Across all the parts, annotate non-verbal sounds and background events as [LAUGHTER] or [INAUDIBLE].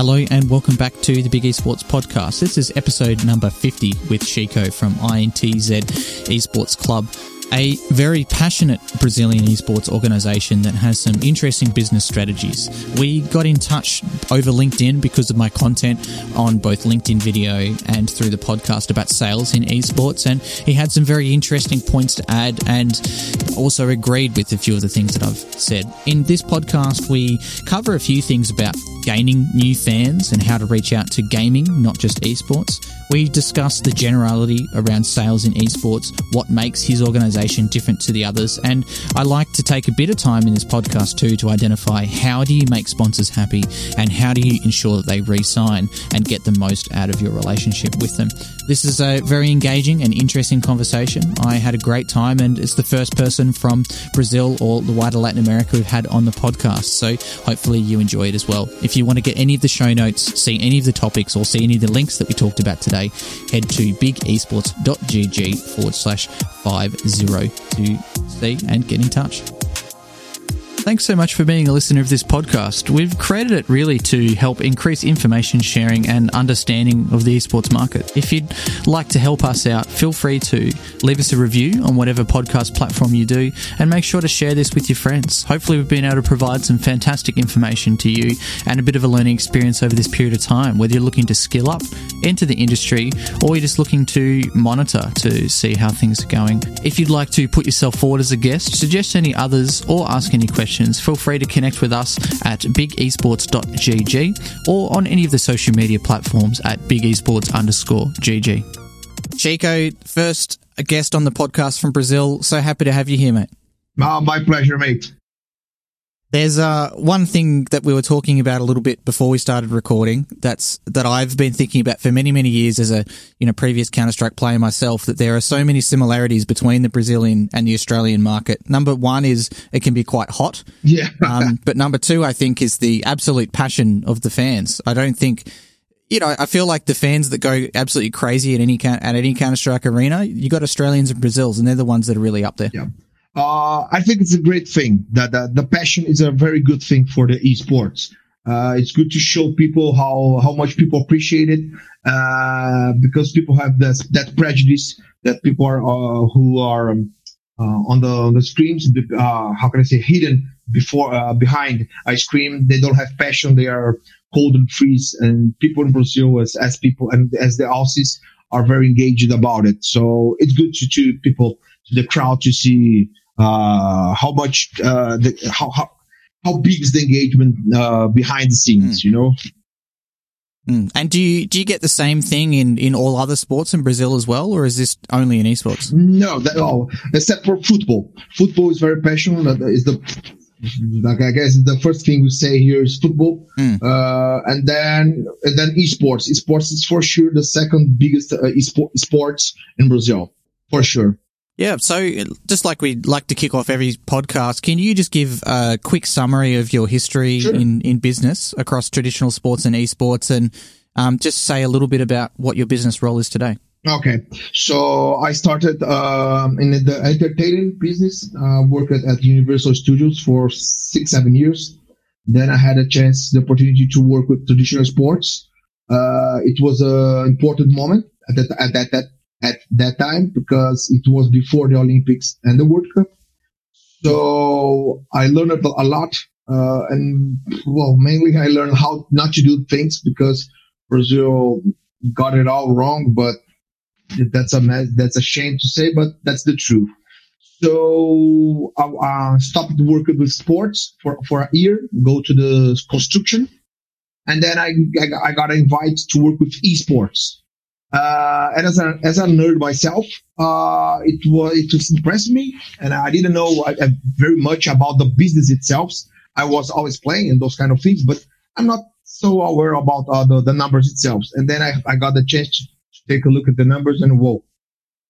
Hello and welcome back to the Big Esports podcast. This is episode number 50 with Chico from INTZ Esports Club a very passionate Brazilian esports organization that has some interesting business strategies. We got in touch over LinkedIn because of my content on both LinkedIn video and through the podcast about sales in esports, and he had some very interesting points to add and also agreed with a few of the things that I've said. In this podcast, we cover a few things about gaining new fans and how to reach out to gaming, not just esports. We discuss the generality around sales in esports, what makes his organization different to the others, and I like to take a bit of time in this podcast too to identify how do you make sponsors happy and how do you ensure that they re-sign and get the most out of your relationship with them. This is a very engaging and interesting conversation. I had a great time and it's the first person from Brazil or the wider Latin America we've had on the podcast. So hopefully you enjoy it as well. If you want to get any of the show notes, see any of the topics or see any of the links that we talked about today, head to bigesports.gg forward slash 50 to and get in touch. Thanks so much for being a listener of this podcast. We've created it really to help increase information sharing and understanding of the esports market. If you'd like to help us out, feel free to leave us a review on whatever podcast platform you do and make sure to share this with your friends. Hopefully, we've been able to provide some fantastic information to you and a bit of a learning experience over this period of time, whether you're looking to skill up, enter the industry, or you're just looking to monitor to see how things are going. If you'd like to put yourself forward as a guest, suggest any others, or ask any questions questions, feel free to connect with us at bigesports.gg or on any of the social media platforms at bigesports underscore GG. Chico, first a guest on the podcast from Brazil. So happy to have you here, mate. Uh, my pleasure, mate. There's uh, one thing that we were talking about a little bit before we started recording. That's that I've been thinking about for many, many years as a you know previous Counter Strike player myself. That there are so many similarities between the Brazilian and the Australian market. Number one is it can be quite hot. Yeah. [LAUGHS] um, but number two, I think, is the absolute passion of the fans. I don't think you know, I feel like the fans that go absolutely crazy at any at any Counter Strike arena, you got Australians and Brazils, and they're the ones that are really up there. Yeah uh, I think it's a great thing that the, the passion is a very good thing for the esports. Uh, it's good to show people how, how much people appreciate it, uh, because people have this, that prejudice that people are, uh, who are, um, uh, on the, on the screens, uh, how can I say, hidden before, behind a screen. They don't have passion. They are cold and freeze. And people in Brazil, as, as people and as the Aussies, are very engaged about it. So it's good to, to people, to the crowd to see uh, how much uh, the, how, how how big is the engagement uh, behind the scenes, mm. you know? Mm. And do you do you get the same thing in, in all other sports in Brazil as well, or is this only in esports? No, that all except for football. Football is very passionate. That is the like I guess the first thing we say here is football, mm. uh, and then and then esports. Esports is for sure the second biggest uh, esport, sports in Brazil, for sure. Yeah. So, just like we like to kick off every podcast, can you just give a quick summary of your history sure. in, in business across traditional sports and esports and um, just say a little bit about what your business role is today? Okay. So, I started um, in the entertainment business, uh, worked at, at Universal Studios for six, seven years. Then I had a chance, the opportunity to work with traditional sports. Uh, it was an important moment at that, at that, that at that time because it was before the Olympics and the World Cup. So I learned a lot. Uh, and well, mainly I learned how not to do things because Brazil got it all wrong, but that's a, that's a shame to say, but that's the truth. So I stopped working with sports for, for a year, go to the construction. And then I, I, I got invited to work with esports. Uh, and as a as a nerd myself, uh, it was it just impressed me, and I didn't know uh, very much about the business itself. I was always playing and those kind of things, but I'm not so aware about uh, the the numbers itself. And then I I got the chance to take a look at the numbers, and whoa,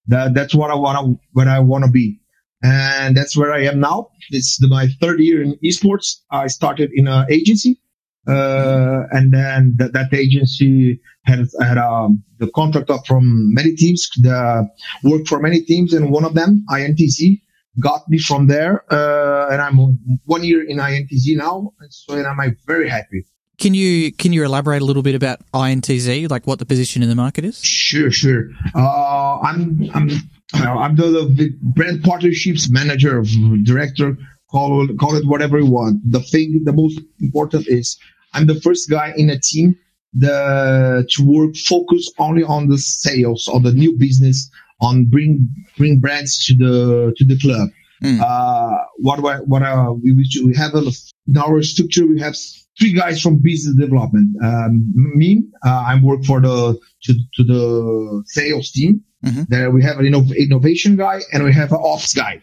that that's what I wanna what I wanna be, and that's where I am now. It's my third year in esports. I started in an agency uh, and then that, that agency had, had um, the contract from many teams, the worked for many teams, and one of them, INTZ, got me from there. Uh, and I'm one year in INTZ now, and so and I'm very happy. can you can you elaborate a little bit about INTZ, like what the position in the market is? Sure, sure. Uh, I'm I'm I'm the, the brand partnerships manager, director, call call it whatever you want. The thing, the most important is I'm the first guy in a team the to work focus only on the sales, on the new business, on bring bring brands to the to the club. Mm. Uh, what what uh, we we have a, in our structure we have three guys from business development. Um, me, uh, I work for the to, to the sales team. Mm-hmm. There we have an innov- innovation guy and we have an ops guy.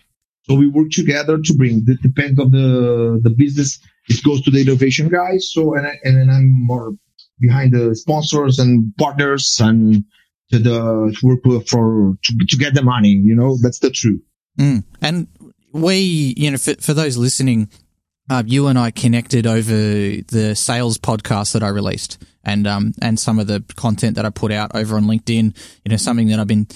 So we work together to bring. It depends on the the business. It goes to the innovation guys. So and I, and then I'm more behind the sponsors and partners and to the to work for to, to get the money. You know that's the truth. Mm. And we, you know, for, for those listening, uh, you and I connected over the sales podcast that I released and um and some of the content that I put out over on LinkedIn. You know, something that I've been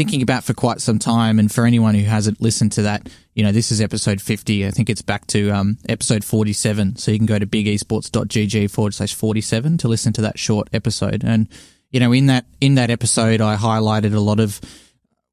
thinking about for quite some time. And for anyone who hasn't listened to that, you know, this is episode 50. I think it's back to um, episode 47. So you can go to bigesports.gg forward slash 47 to listen to that short episode. And, you know, in that, in that episode, I highlighted a lot of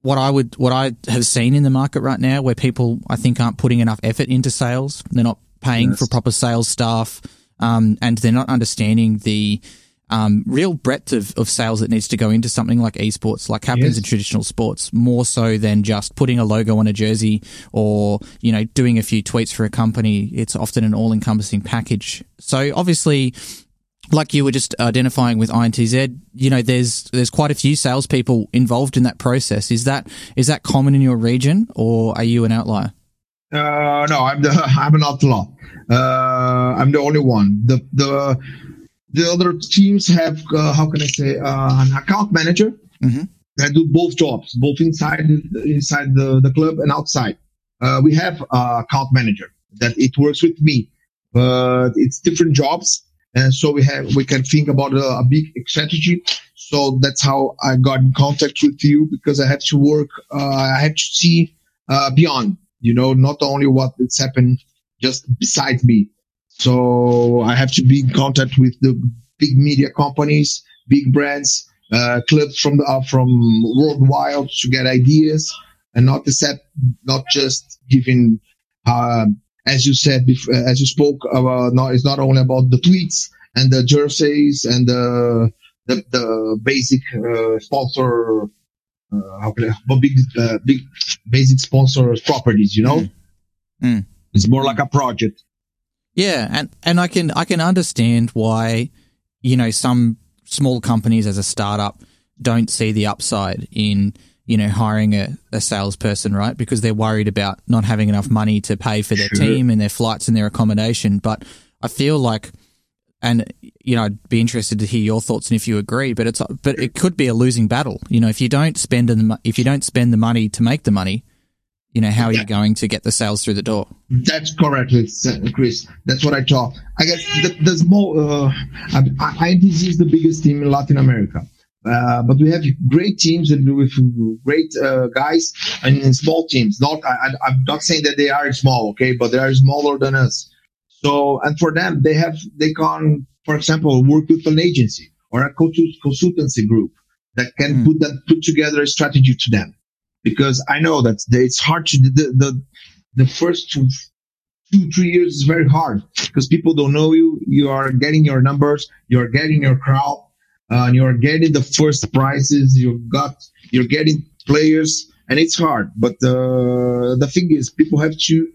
what I would, what I have seen in the market right now where people, I think, aren't putting enough effort into sales. They're not paying yes. for proper sales staff. Um, and they're not understanding the, um, real breadth of, of sales that needs to go into something like esports, like happens yes. in traditional sports, more so than just putting a logo on a jersey or, you know, doing a few tweets for a company. It's often an all encompassing package. So obviously, like you were just identifying with INTZ, you know, there's there's quite a few salespeople involved in that process. Is that is that common in your region, or are you an outlier? Uh, no, I'm the [LAUGHS] I'm an outlaw. Uh, I'm the only one. The the the other teams have uh, how can I say uh, an account manager mm-hmm. that do both jobs, both inside inside the, the club and outside. Uh, we have a account manager that it works with me, but it's different jobs, and so we have we can think about a, a big strategy. So that's how I got in contact with you because I have to work. Uh, I have to see uh, beyond, you know, not only what it's happened just beside me. So I have to be in contact with the big media companies, big brands, uh, clubs from the, uh, from worldwide to get ideas and not accept, not just giving, uh, as you said, before, as you spoke about, no, it's not only about the tweets and the jerseys and the, the, the basic, uh, sponsor, uh, how can I, big, uh, big, basic sponsor properties, you know? Mm. Mm. It's more like a project. Yeah, and and I can I can understand why you know some small companies as a startup don't see the upside in you know hiring a, a salesperson, right? Because they're worried about not having enough money to pay for their sure. team and their flights and their accommodation. But I feel like, and you know, I'd be interested to hear your thoughts and if you agree. But it's but it could be a losing battle. You know, if you don't spend the, if you don't spend the money to make the money, you know, how are you going to get the sales through the door? That's correct, Chris. That's what I thought. I guess there's more. small, uh, INTZ is the biggest team in Latin America. Uh, but we have great teams and with great uh, guys and in small teams. Not, I, am not saying that they are small, okay, but they are smaller than us. So, and for them, they have, they can, for example, work with an agency or a consultancy group that can mm. put that, put together a strategy to them because I know that it's hard to the the, the first two, two three years is very hard because people don't know you. You are getting your numbers, you are getting your crowd, uh, and you are getting the first prizes. You got you're getting players, and it's hard. But uh, the thing is, people have to.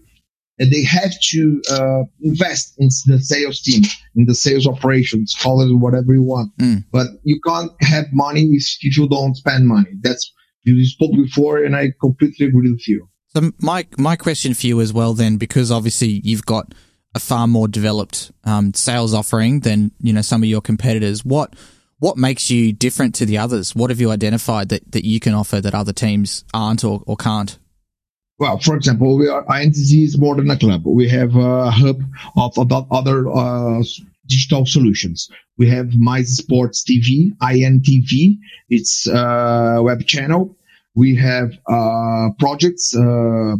They have to uh, invest in the sales team, in the sales operations, call it whatever you want. Mm. But you can't have money if you don't spend money. That's you spoke before, and I completely agree with you. So my my question for you as well, then, because obviously you've got a far more developed um, sales offering than you know some of your competitors. What what makes you different to the others? What have you identified that, that you can offer that other teams aren't or, or can't? Well, for example, we are INTZ is more than a club. We have a hub of about other uh, digital solutions. We have My Sports TV, INTV. It's a web channel. We have uh, projects, uh,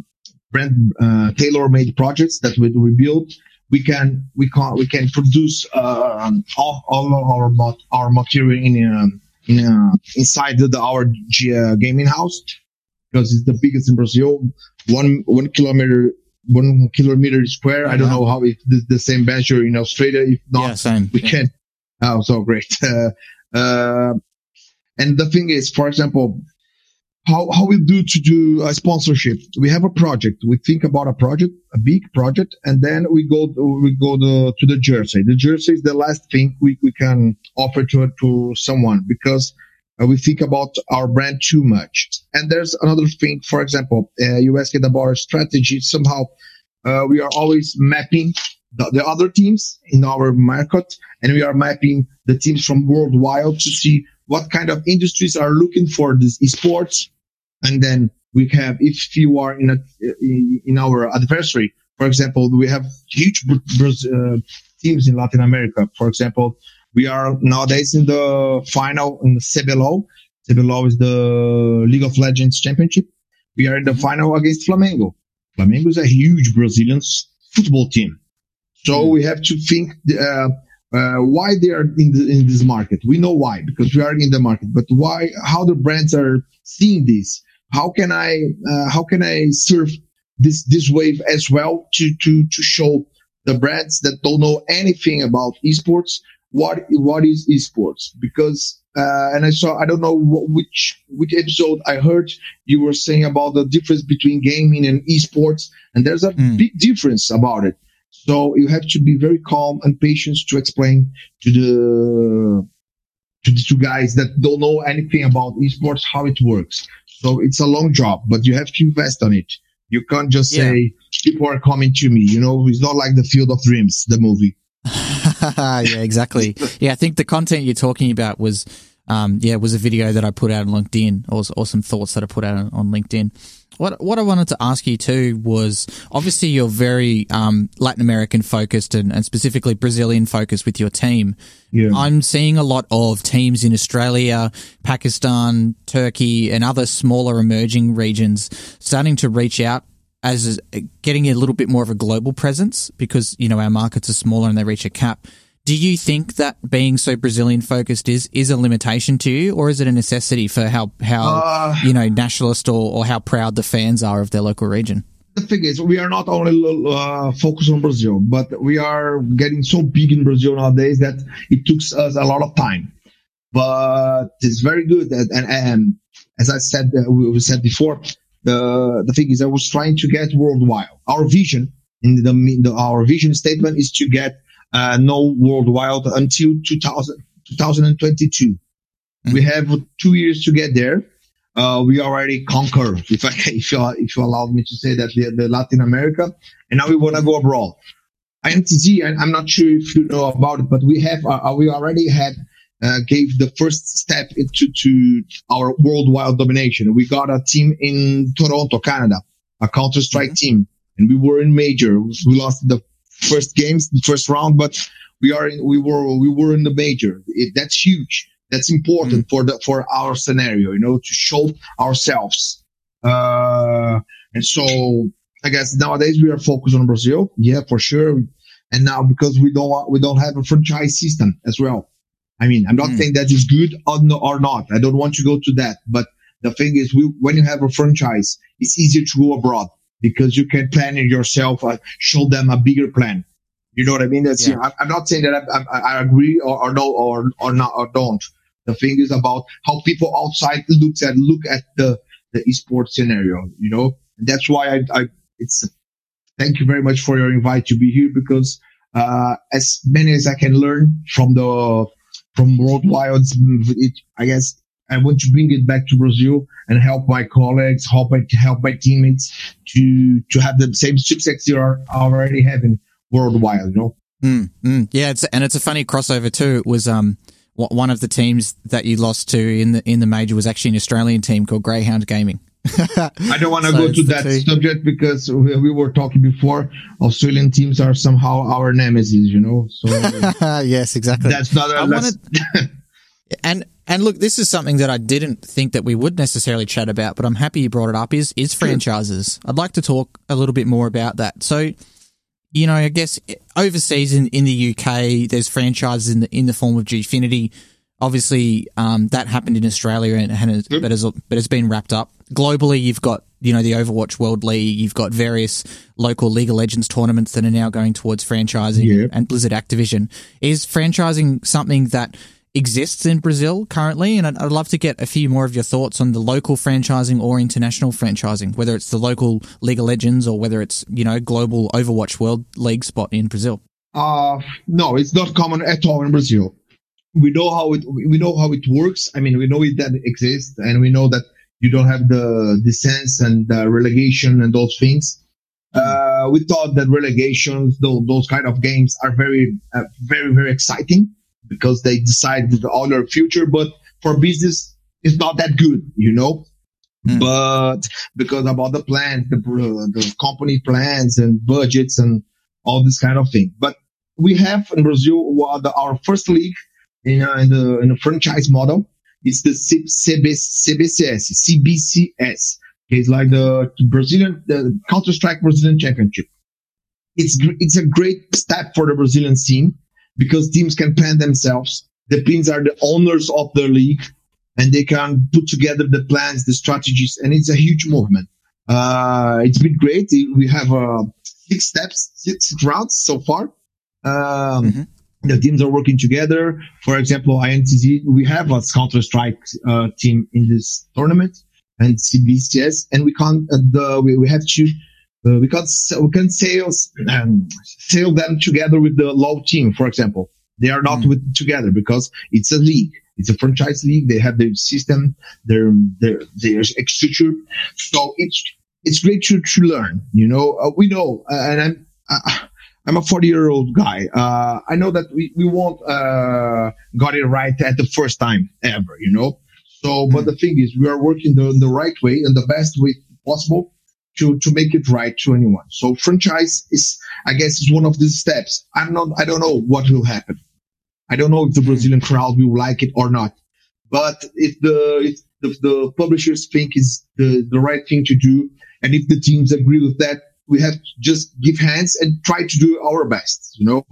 brand uh, tailor-made projects that we, we build. we can we can we can produce uh, all, all our our material in um, in uh, inside the, our uh, gaming house because it's the biggest in Brazil. One one kilometer one kilometer square. I don't know how if the, the same measure in Australia. If not, yeah, same. we yeah. can. Oh, so great. [LAUGHS] Uh, uh, and the thing is, for example, how, how we do to do a sponsorship. We have a project. We think about a project, a big project, and then we go, we go the, to the jersey. The jersey is the last thing we, we can offer to, to someone because uh, we think about our brand too much. And there's another thing. For example, uh, you asked about our strategy. Somehow, uh, we are always mapping the, the, other teams in our market and we are mapping the teams from worldwide to see what kind of industries are looking for this esports. And then we have, if you are in a, in our adversary, for example, we have huge uh, teams in Latin America. For example, we are nowadays in the final in the CBLOL. CBLOL is the League of Legends Championship. We are in the final against Flamengo. Flamengo is a huge Brazilian football team. So we have to think, uh, uh, why they are in, the, in this market. We know why because we are in the market, but why, how the brands are seeing this. How can I, uh, how can I serve this, this wave as well to, to, to show the brands that don't know anything about esports what what is esports? Because uh, and I saw I don't know which which episode I heard you were saying about the difference between gaming and esports and there's a mm. big difference about it. So you have to be very calm and patient to explain to the to the two guys that don't know anything about esports how it works. So it's a long job but you have to invest on it. You can't just yeah. say people are coming to me. You know it's not like the field of dreams the movie [LAUGHS] yeah, exactly. Yeah, I think the content you're talking about was, um, yeah, was a video that I put out on LinkedIn, or, or some thoughts that I put out on, on LinkedIn. What what I wanted to ask you too was obviously you're very um, Latin American focused and, and, specifically Brazilian focused with your team. Yeah. I'm seeing a lot of teams in Australia, Pakistan, Turkey, and other smaller emerging regions starting to reach out as getting a little bit more of a global presence because you know our markets are smaller and they reach a cap. Do you think that being so Brazilian focused is is a limitation to you, or is it a necessity for how how uh, you know nationalist or, or how proud the fans are of their local region? The thing is, we are not only uh, focused on Brazil, but we are getting so big in Brazil nowadays that it took us a lot of time. But it's very good, and, and, and as I said, uh, we said before, the the thing is, I was trying to get worldwide. Our vision in the, the our vision statement is to get uh, no worldwide until 2000, 2022. Mm-hmm. We have two years to get there. Uh, we already conquered, if I [LAUGHS] if you if you allow me to say that, the, the Latin America, and now we want to go abroad. INTZ, I, I'm not sure if you know about it, but we have uh, we already had uh, gave the first step into to our worldwide domination. We got a team in Toronto, Canada, a Counter Strike mm-hmm. team, and we were in major. We lost the first games, the first round, but we are in, we were we were in the major. It, that's huge. That's important mm-hmm. for the for our scenario, you know, to show ourselves. Uh, and so I guess nowadays we are focused on Brazil, yeah, for sure. And now because we don't we don't have a franchise system as well I mean, I'm not mm. saying that is good or, no, or not. I don't want to go to that. But the thing is, we, when you have a franchise, it's easier to go abroad because you can plan it yourself, uh, show them a bigger plan. You know what I mean? That's, yeah. I'm not saying that I, I, I agree or, or, no, or, or not, or don't. The thing is about how people outside looks at, look at the, the esports scenario, you know? And that's why I, I, it's, thank you very much for your invite to be here because, uh, as many as I can learn from the, from worldwide. It, I guess I want to bring it back to Brazil and help my colleagues, help my, help my teammates to, to have the same success you are already having worldwide, you know? Mm, mm, yeah. It's, and it's a funny crossover too. It was, um, one of the teams that you lost to in the, in the major was actually an Australian team called Grayhound Gaming. I don't want to so go to that subject because we, we, were talking before. Australian teams are somehow our nemesis, you know. So [LAUGHS] yes, exactly. That's not. A, wanted, [LAUGHS] and and look, this is something that I didn't think that we would necessarily chat about, but I'm happy you brought it up. Is is franchises? I'd like to talk a little bit more about that. So you know, I guess eh, overseas in, in the UK, there's franchises in the in the form of Gfinity. Obviously, um, that happened in Australia, and, and yep. but, has, but it's been wrapped up globally. You've got you know the Overwatch World League. You've got various local League of Legends tournaments that are now going towards franchising, yep. and Blizzard Activision is franchising something that exists in Brazil currently, and I'd, I'd, love to get a few more of your thoughts on the local franchising or international franchising, whether it's the local League of Legends or whether it's you know global Overwatch World League spot in Brazil. Uh no, it's not common at all in Brazil. We know how it we know how it works. I mean, we know it that exists, and we know that you don't have the descents and the relegation and those things. Uh, we thought that relegations, those, those kind of games, are very, uh, very, very exciting because they decide on their future. But for business, it's not that good, you know. Mm. But because about the plans, the the company plans and budgets and all this kind of thing. But we have in Brazil the, our first league in, uh, in the in franchise model. It's the CBCS, CBCS. It's like the Brazilian, the Counter Strike Brazilian Championship. It's it's a great step for the Brazilian scene because teams can plan themselves. The teams are the owners of the league and they can put together the plans, the strategies, and it's a huge movement. Uh, it's been great. We have uh, six steps, six rounds so far. Um, mm-hmm. The teams are working together. For example, INTZ, we have a Counter Strike uh, team in this tournament and CBCS, and we can't. Uh, the we, we have to uh, we can we can sales um, sail them together with the low team, for example. They are not mm. with together because it's a league. It's a franchise league. They have their system, their their their structure. So it's it's great to, to learn. You know, uh, we know, uh, and I'm uh, I'm a 40 year old guy. Uh, I know that we we won't uh, got it right at the first time ever. You know. So, but mm. the thing is, we are working the the right way and the best way possible to, to make it right to anyone. So franchise is, I guess, is one of these steps. I'm not, I don't know what will happen. I don't know if the Brazilian crowd will like it or not. But if the, if the, the publishers think is the, the right thing to do, and if the teams agree with that, we have to just give hands and try to do our best, you know.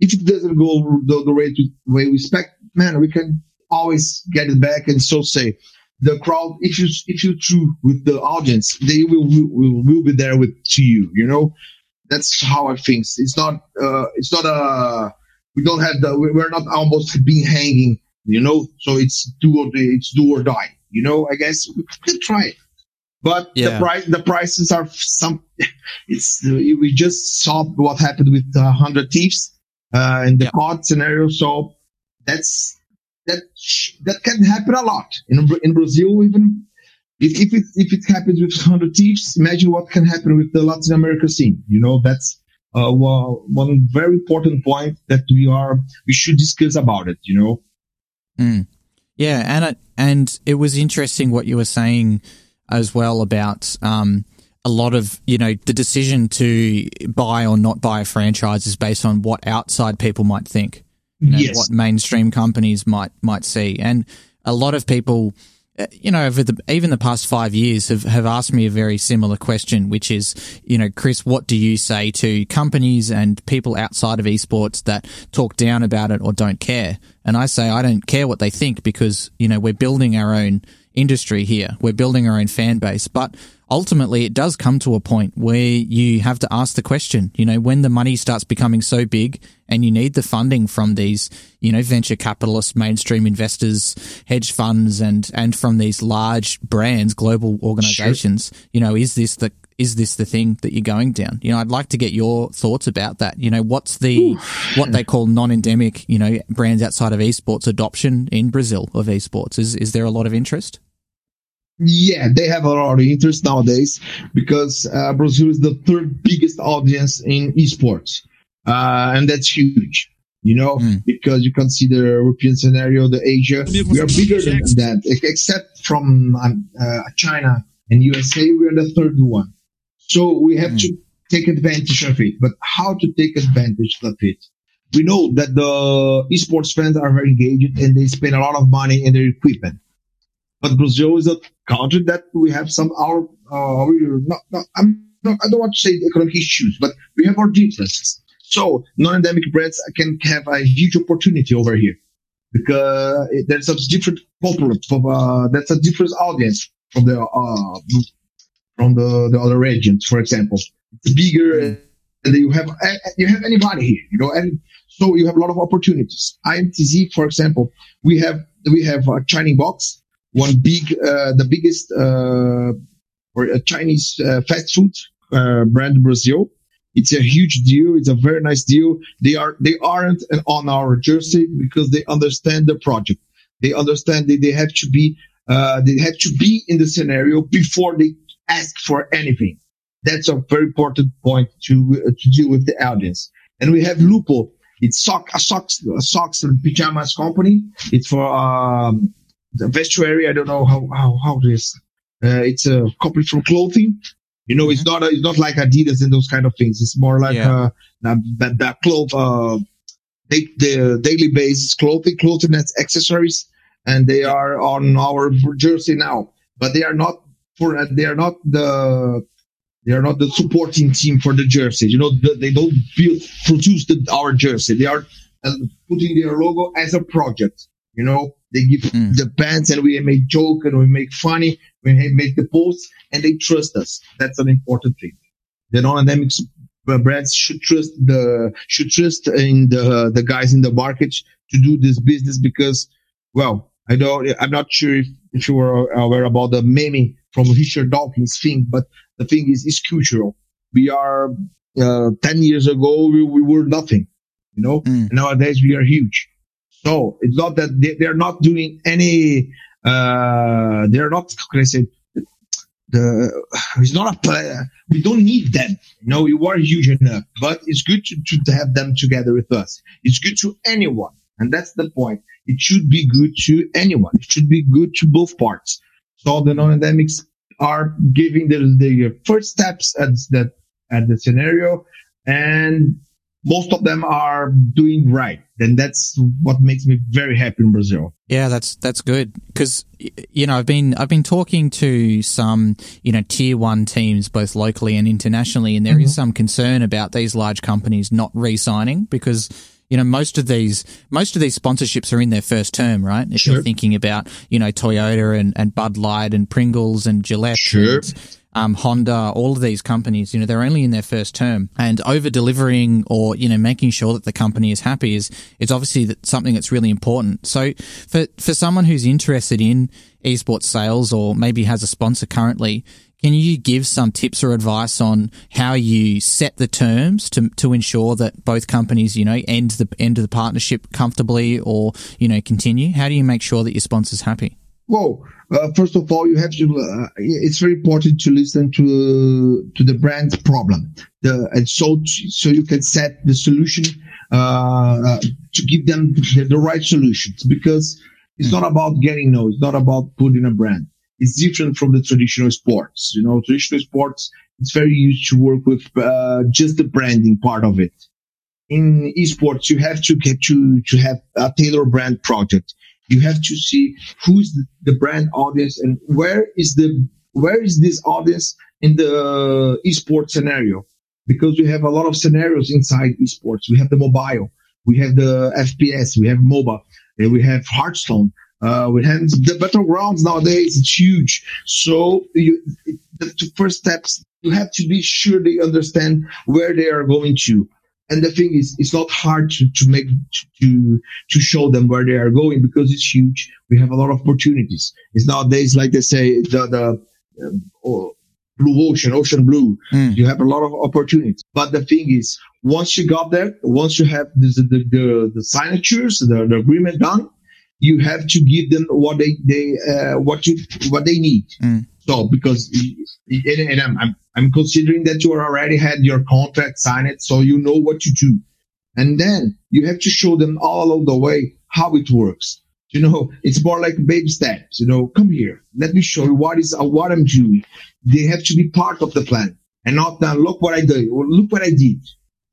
If it doesn't go the, the way, to, way we expect, man, we can always get it back and so say, the crowd, if you if you true with the audience, they will will, will be there with to you. You know, that's how I think. It's not uh, it's not a we don't have the we're not almost being hanging. You know, so it's do or it's do or die. You know, I guess we can try it. But yeah. the price, the prices are some. It's we just saw what happened with uh, Hundred Thieves uh, in the yeah. COD scenario. So that's that that can happen a lot in in Brazil. Even if if it if it happens with hundred thieves, imagine what can happen with the Latin America scene. You know that's uh, well, one very important point that we are we should discuss about it. You know. Mm. Yeah, and it, and it was interesting what you were saying as well about um, a lot of you know the decision to buy or not buy a franchise is based on what outside people might think you know, yes. what mainstream companies might might see. And a lot of people, uh, you know, over the even the past five years have, have asked me a very similar question, which is, you know, Chris, what do you say to companies and people outside of esports that talk down about it or don't care? And I say I don't care what they think because you know we're building our own industry here. We're building our own fan base, but ultimately it does come to a point where you have to ask the question, you know, when the money starts becoming so big and you need the funding from these, you know, venture capitalists, mainstream investors, hedge funds and and from these large brands, global organizations, sure. you know, is this the is this the thing that you're going down? You know, I'd like to get your thoughts about that. You know, what's the Ooh. what they call non-endemic, you know, brands outside of esports adoption in Brazil of esports? Is is there a lot of interest? Yeah, they have a lot of interest nowadays because uh, Brazil is the third biggest audience in esports, uh, and that's huge. You know, mm. because you consider the European scenario, the Asia, we are bigger than that. Except from um, uh, China and USA, we are the third one. So we have mm. to take advantage of it. But how to take advantage of it? We know that the esports fans are very engaged and they spend a lot of money in their equipment. But Brazil is a country that we have some our uh, not, not, I'm no, I don't want to say economic issues, but we have our differences. So non-endemic brands can have a huge opportunity over here because there's a different corporate, uh, that's a different audience from the uh, from the, the other regions. For example, it's bigger, and you have you have anybody here, you know, and so you have a lot of opportunities. INTZ, for example, we have we have a Chinese box, one big, uh, the biggest uh, a Chinese uh, fast food uh, brand Brazil. It's a huge deal. It's a very nice deal. They are they aren't on our jersey because they understand the project. They understand that they have to be uh, they have to be in the scenario before they ask for anything. That's a very important point to uh, to deal with the audience. And we have Lupo. It's sock, a socks, a socks and pajamas company. It's for um, the vestuary. I don't know how how how it is. Uh, it's a company from clothing. You know, mm-hmm. it's not a, it's not like Adidas and those kind of things. It's more like yeah. uh, that that cloth uh, they, the daily basis clothing, clothing that's accessories, and they are on our jersey now. But they are not for they are not the they are not the supporting team for the jersey. You know, they don't build, produce the, our jersey. They are uh, putting their logo as a project. You know, they give mm. the pants and we make joke and we make funny. We make the posts and they trust us. That's an important thing. The non-endemic brands should trust the, should trust in the, the guys in the market to do this business because, well, I don't, I'm not sure if, if you were aware about the meme from Richard Dawkins thing, but the thing is, it's cultural. We are, uh, 10 years ago, we, we were nothing, you know, mm. nowadays we are huge. So it's not that they, they're not doing any, uh, they're not, can I say, the, it's not a player. We don't need them. You know, you are huge enough, but it's good to, to have them together with us. It's good to anyone. And that's the point. It should be good to anyone. It should be good to both parts. So the non-endemics are giving the, the first steps at that, at the scenario and most of them are doing right. And that's what makes me very happy in Brazil. Yeah, that's that's good because you know I've been I've been talking to some you know tier one teams both locally and internationally, and there mm-hmm. is some concern about these large companies not re-signing because you know, most of these, most of these sponsorships are in their first term, right? If sure. you're thinking about, you know, Toyota and, and Bud Light and Pringles and Gillette. Sure. And, um, Honda, all of these companies, you know, they're only in their first term and over delivering or, you know, making sure that the company is happy is, it's obviously something that's really important. So for, for someone who's interested in esports sales or maybe has a sponsor currently, can you give some tips or advice on how you set the terms to, to ensure that both companies, you know, end the end of the partnership comfortably or, you know, continue? How do you make sure that your sponsor's happy? Well, uh, first of all, you have to. Uh, it's very important to listen to to the brand's problem, the, and so so you can set the solution uh, to give them the, the, right solutions because it's not about getting no, it's not about putting a brand It's different from the traditional sports. You know, traditional sports, it's very used to work with uh, just the branding part of it. In esports, you have to get to, to have a tailor brand project. You have to see who's the, brand audience and where is the, where is this audience in the esports scenario? Because we have a lot of scenarios inside esports. We have the mobile, we have the FPS, we have and we have Hearthstone. Uh, we have the battlegrounds nowadays, it's huge. So you, the first steps, you have to be sure they understand where they are going to. And the thing is, it's not hard to, to make, to, to show them where they are going because it's huge. We have a lot of opportunities. It's nowadays, like they say, the, the, um, oh, blue ocean, ocean blue. Mm. You have a lot of opportunities. But the thing is, once you got there, once you have the, the, the, the signatures, the, the agreement done, you have to give them what they they uh, what you what they need. Mm. So because and, and I'm, I'm I'm considering that you already had your contract signed, so you know what to do, and then you have to show them all along the way how it works. You know, it's more like baby steps. You know, come here, let me show you what is uh, what I'm doing. They have to be part of the plan and not now. Look what I did. Look what I did.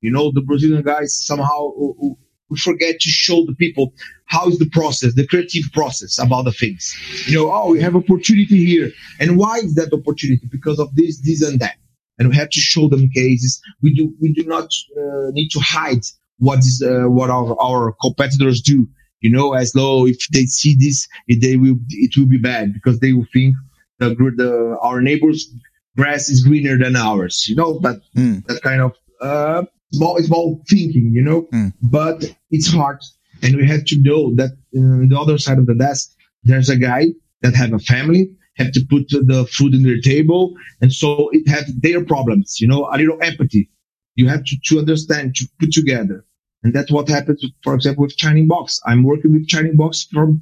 You know, the Brazilian guys somehow uh, uh, we forget to show the people how is the process, the creative process about the things. You know, oh, we have opportunity here. And why is that opportunity? Because of this, this, and that. and we have to show them cases. We do we do not uh, need to hide what is uh, what our, our competitors do. You know, as though if they see this, they will it will be bad because they will think the, the our neighbors' grass is greener than ours. You know that mm. that kind of uh, small small thinking. You know, mm. but it's hard, and we have to know that on the other side of the desk there's a guy that have a family have to put the food in their table. And so it has their problems, you know, a little empathy. You have to, to understand, to put together. And that's what happens, for example, with China in Box. I'm working with China in Box for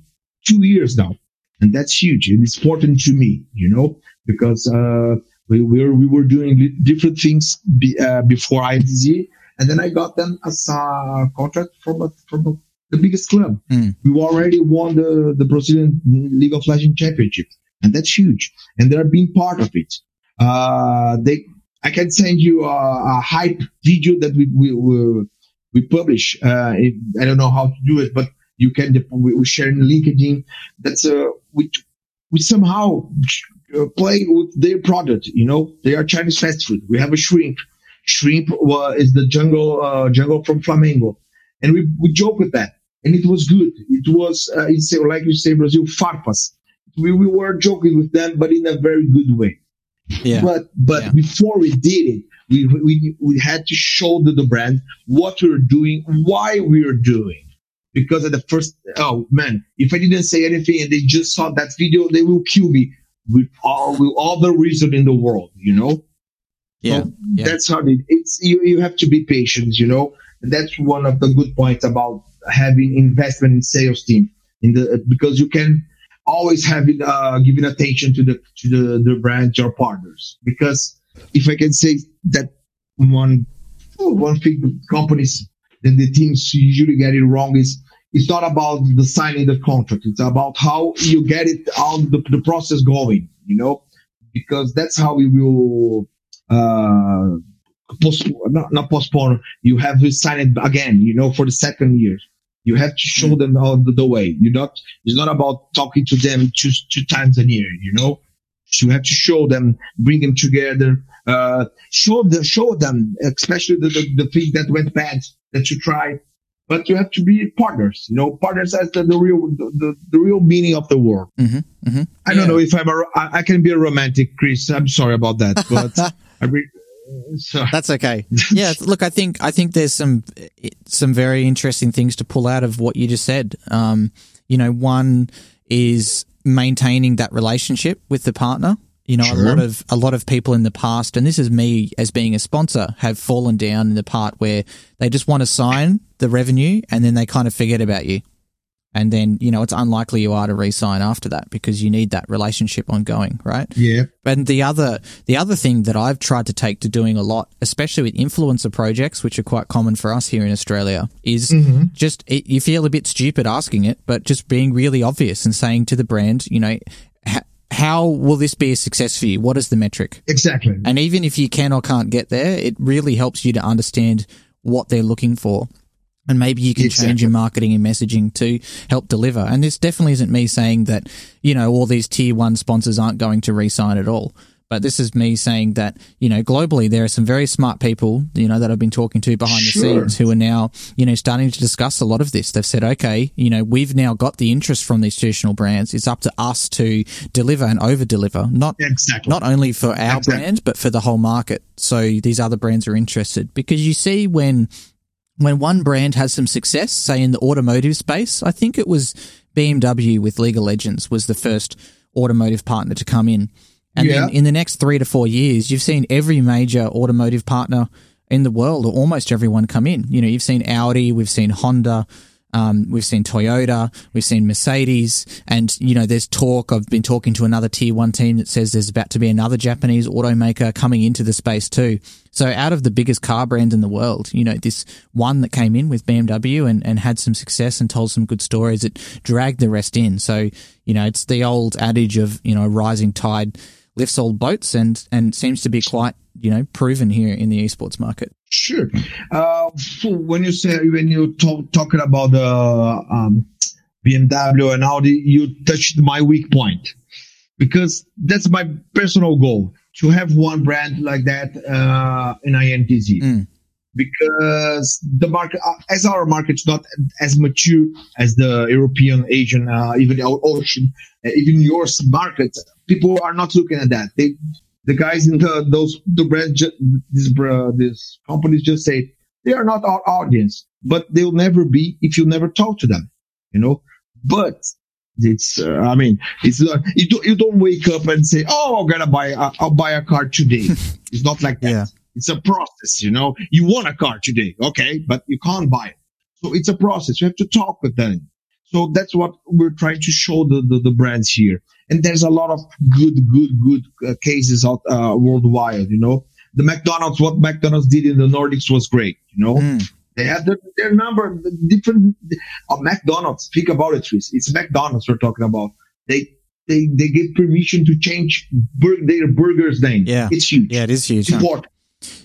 two years now. And that's huge. It's important to me, you know, because, uh, we, we were, we were doing different things be, uh, before INTZ. And then I got them as a contract from a, from a, the biggest club. Mm. We already won the, the Brazilian League of Legends championship and that's huge. And they're being part of it. Uh, they, I can send you a, a hype video that we we we, we publish. Uh, it, I don't know how to do it, but you can we, we share in LinkedIn. That's uh, we we somehow uh, play with their product. You know, they are Chinese fast food. We have a shrimp. Shrimp uh, is the jungle uh, jungle from Flamengo, and we we joke with that, and it was good. It was uh, it's like you say Brazil farpas we, we were joking with them, but in a very good way. Yeah. But but yeah. before we did it, we, we we had to show the, the brand what we are doing, why we are doing. Because at the first, oh man, if I didn't say anything and they just saw that video, they will kill me with all with all the reason in the world, you know. Yeah, so yeah. that's how it. It's you. You have to be patient, you know. And that's one of the good points about having investment in sales team in the because you can always having uh, giving attention to the to the the brand your partners because if I can say that one one thing companies and the teams usually get it wrong is it's not about the signing the contract it's about how you get it out the, the process going you know because that's how we will uh postpone not, not postpone you have to sign it again you know for the second year you have to show them how the, the way. You're not, it's not about talking to them two, two times a year, you know? You have to show them, bring them together, uh, show them, show them, especially the, the, the thing that went bad that you tried. But you have to be partners, you know, partners as the, the real, the, the, the, real meaning of the word. Mm-hmm, mm-hmm. I don't yeah. know if I'm a, I, I can be a romantic, Chris. I'm sorry about that, [LAUGHS] but I mean, so. That's okay. Yeah, look, I think I think there's some some very interesting things to pull out of what you just said. Um, you know, one is maintaining that relationship with the partner. You know, sure. a lot of a lot of people in the past, and this is me as being a sponsor, have fallen down in the part where they just want to sign the revenue and then they kind of forget about you and then you know it's unlikely you are to re-sign after that because you need that relationship ongoing right yeah and the other the other thing that i've tried to take to doing a lot especially with influencer projects which are quite common for us here in australia is mm-hmm. just it, you feel a bit stupid asking it but just being really obvious and saying to the brand you know how will this be a success for you what is the metric exactly and even if you can or can't get there it really helps you to understand what they're looking for and maybe you can exactly. change your marketing and messaging to help deliver. And this definitely isn't me saying that, you know, all these tier one sponsors aren't going to re-sign at all. But this is me saying that, you know, globally there are some very smart people, you know, that I've been talking to behind sure. the scenes who are now, you know, starting to discuss a lot of this. They've said, okay, you know, we've now got the interest from these traditional brands. It's up to us to deliver and over deliver, not, exactly. not only for our exactly. brand, but for the whole market. So these other brands are interested because you see when when one brand has some success, say in the automotive space, I think it was BMW with League of Legends was the first automotive partner to come in. And yeah. then in the next three to four years, you've seen every major automotive partner in the world, or almost everyone, come in. You know, you've seen Audi, we've seen Honda, um, we've seen Toyota, we've seen Mercedes, and you know, there's talk. I've been talking to another tier one team that says there's about to be another Japanese automaker coming into the space too. So, out of the biggest car brands in the world, you know, this one that came in with BMW and, and had some success and told some good stories, it dragged the rest in. So, you know, it's the old adage of you know, rising tide lifts all boats, and and seems to be quite you know proven here in the esports market. Sure. Uh, when you say when you talk talking about the um, BMW and Audi, you touched my weak point because that's my personal goal to have one brand like that uh, in INTZ. Mm. Because the market, uh, as our market's not as mature as the European, Asian, uh, even our ocean, uh, even yours market, people are not looking at that. They, the guys in the those the brand, ju- this uh, this companies just say they are not our audience, but they'll never be if you never talk to them, you know. But it's, uh, I mean, it's uh, you don't you don't wake up and say, oh, I'm gonna buy, a, I'll buy a car today. [LAUGHS] it's not like that. Yeah. It's a process, you know. You want a car today, okay, but you can't buy it. So it's a process. You have to talk with them. So that's what we're trying to show the, the, the brands here. And there's a lot of good, good, good uh, cases out uh, worldwide, you know. The McDonald's, what McDonald's did in the Nordics was great, you know. Mm. They have their, their number, different uh, McDonald's. Think about it, Chris. It's McDonald's we're talking about. They they they get permission to change bur- their burger's name. Yeah. it's huge. Yeah, it is huge. It's huh? important.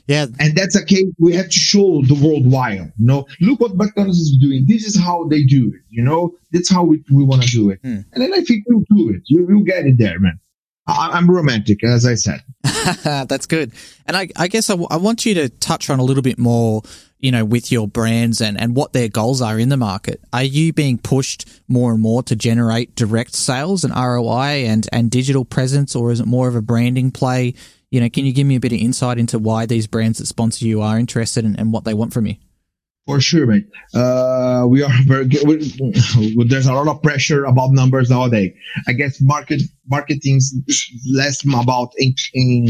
Yeah, And that's a case we have to show the worldwide. You know, look what McDonald's is doing. This is how they do it. You know, that's how we, we want to do it. Hmm. And then I think we'll do it. You will get it there, man. I, I'm romantic, as I said. [LAUGHS] That's good. And I, I guess I, w- I want you to touch on a little bit more, you know, with your brands and, and what their goals are in the market. Are you being pushed more and more to generate direct sales and ROI and, and digital presence, or is it more of a branding play? You know, can you give me a bit of insight into why these brands that sponsor you are interested in, and what they want from you? For sure, mate. Uh, we are [LAUGHS] very good. We, there's a lot of pressure about numbers nowadays. I guess market marketing is less about in, in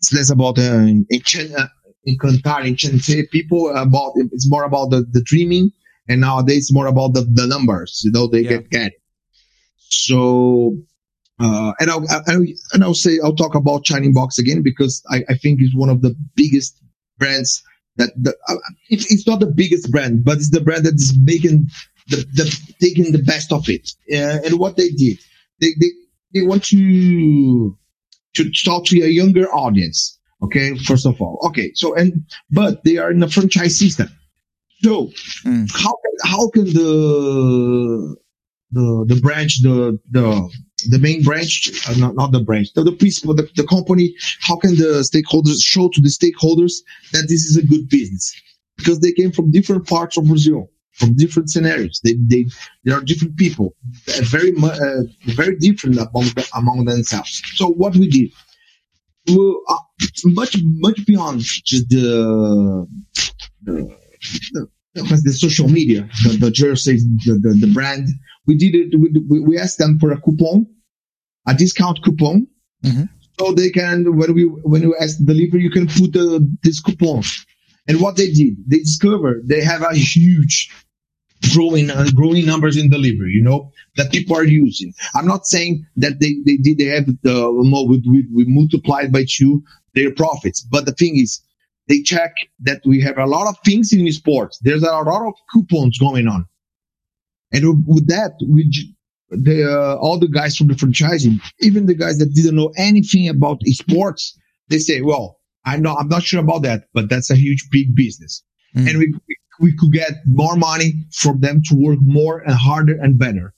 it's less about uh, in, in, uh, in contar, in Chente people about it's more about the, the dreaming, and nowadays it's more about the, the numbers. You know, they Yeah. get get. So. Uh, and I'll, I'll and I'll say I'll talk about China in Box again because I, I think it's one of the biggest brands that the, uh, it, it's not the biggest brand, but it's the brand that is making the, the taking the best of it. Uh, and what they did, they, they, they want to, to talk to a younger audience. Okay. First of all. Okay. So, and, but they are in a franchise system. So Mm. how, can- how can the, the, the branch, the, the, the main branch, uh, not, not the branch, the, the principal, the, the company, how can the stakeholders show to the stakeholders that this is a good business? Because they came from different parts of Brazil, from different scenarios. They, they, they are different people, uh, very, uh, very different among, among themselves. So what we did, well, uh, much, much beyond just the, the, the, the social media, the, the the, the, the brand, we did it, we, we asked them for a coupon, a discount coupon. Mhm. So they can, when we, when you ask the delivery, you can put the, this coupon. And what they did, they discovered they have a huge growing, uh, growing numbers in delivery, you know, that people are using. I'm not saying that they, they did, they have the, no, we, we, we multiplied by two their profits. But the thing is, they check that we have a lot of things in sports. There's a lot of coupons going on. And with that, we, the, uh, all the guys from the franchising, even the guys that didn't know anything about sports, they say, well, I know, I'm not sure about that, but that's a huge, big business. Mm. And we, we, could get more money from them to work more and harder and better.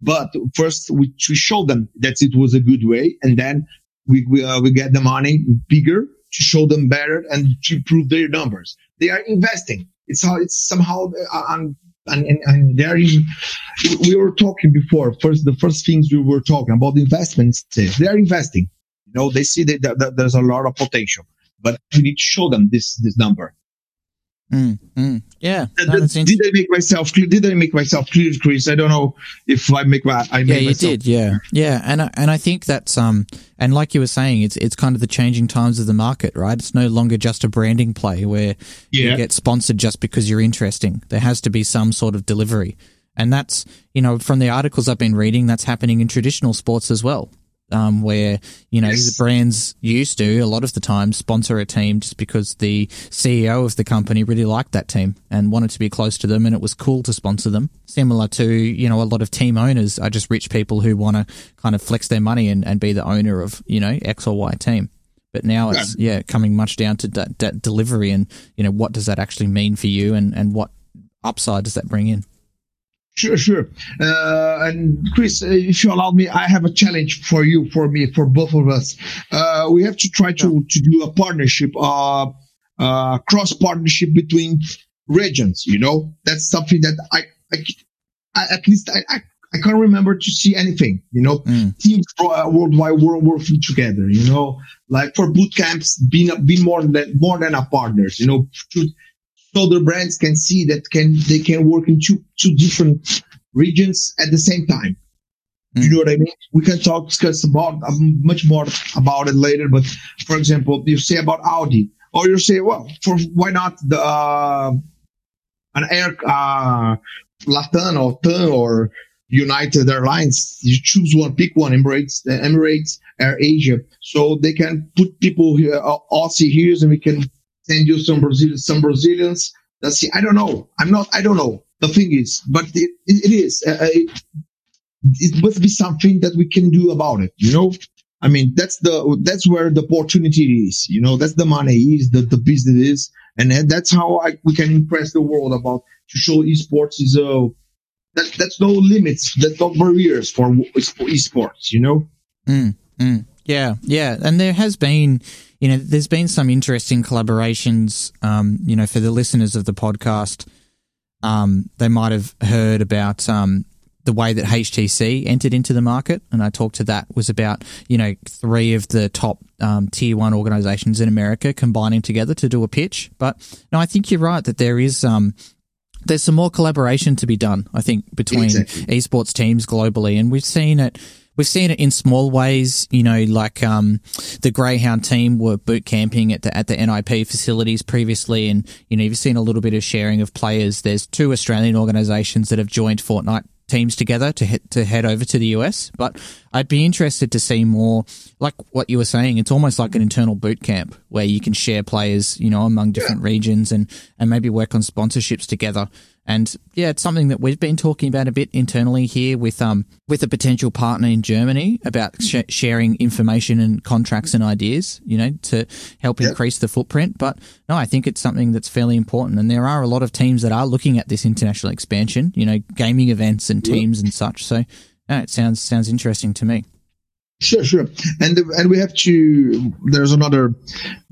But first we, we showed them that it was a good way. And then we, we, uh, we get the money bigger to show them better and to improve their numbers. They are investing. It's how it's somehow, uh, um, and, and, and they're we were talking before, first, the first things we were talking about the investments. They are investing. You know, they see that, that, that there's a lot of potential, but we need to show them this, this number. Mm, mm. Yeah, Did, no, that's did. I make myself clear? Did I make myself clear, Chris? I don't know if I make my, I Yeah, made you did. Yeah, yeah, and I- and I think that's um and like you were saying, it's it's kind of the changing times of the market, right? It's no longer just a branding play where you get sponsored just because you're interesting. There has to be some sort of delivery, and that's you know from the articles I've been reading, that's happening in traditional sports as well. Um, where you know Yes. the brands used to a lot of the time sponsor a team just because the CEO of the company really liked that team and wanted to be close to them, and it was cool to sponsor them. Similar to you know a lot of team owners are just rich people who want to kind of flex their money and, and be the owner of you know X or Y team. But now it's yeah coming much down to that, that delivery and you know what does that actually mean for you and and what upside does that bring in? Sure, sure. Uh, and Chris, uh, if you allow me, I have a challenge for you, for me, for both of us. Uh, we have to try to, to do a partnership, uh, uh, cross partnership between regions. You know, that's something that I, I, I at least I, I, I, can't remember to see anything. You know, mm. teams uh, worldwide were working together. You know, like for boot camps, being being more than more than a partners. You know, to, so the brands can see that can they can work in two two different regions at the same time. Mm. You know what I mean? We can talk discuss about um, much more about it later. But for example, you say about Audi, or you say, well, for why not the uh, an air uh, Latam or TAM or United Airlines? You choose one, pick one, Emirates, Emirates, Air Asia, so they can put people here, uh, Aussie here, and we can send you some Brazilians, some Brazilians. Let's see. I don't know. I'm not. I don't know. The thing is, but it, it is. Uh, uh, it, it must be something that we can do about it. You know. I mean, that's the that's where the opportunity is. You know, that's the money is, the the business is, and that's how I, we can impress the world about to show esports is a that that's no limits, that's no barriers for esports. You know. Mm, mm. Yeah, yeah, and there has been you know, there's been some interesting collaborations. Um, you know, for the listeners of the podcast, um, they might have heard about um, the way that HTC entered into the market, and I talked to that was about you know three of the top um, tier one organizations in America combining together to do a pitch. But no, I think you're right that there is um, there's some more collaboration to be done. I think between exactly. esports teams globally, and we've seen it We've seen it in small ways, you know, like um, the Grayhound team were boot camping at the at the NIP facilities previously, and you know you've seen a little bit of sharing of players. There's two Australian organisations that have joined Fortnite teams together to head, to head over to the US. But I'd be interested to see more, like what you were saying. It's almost like an internal boot camp where you can share players, you know, among different yeah. regions and and maybe work on sponsorships together. And yeah, it's something that we've been talking about a bit internally here with um with a potential partner in Germany about sh- sharing information and contracts and ideas, you know, to help yep. increase the footprint. But no, I think it's something that's fairly important, and there are a lot of teams that are looking at this international expansion, you know, gaming events and teams yep. and such. So, no, it sounds sounds interesting to me. Sure, sure, and and we have to. There's another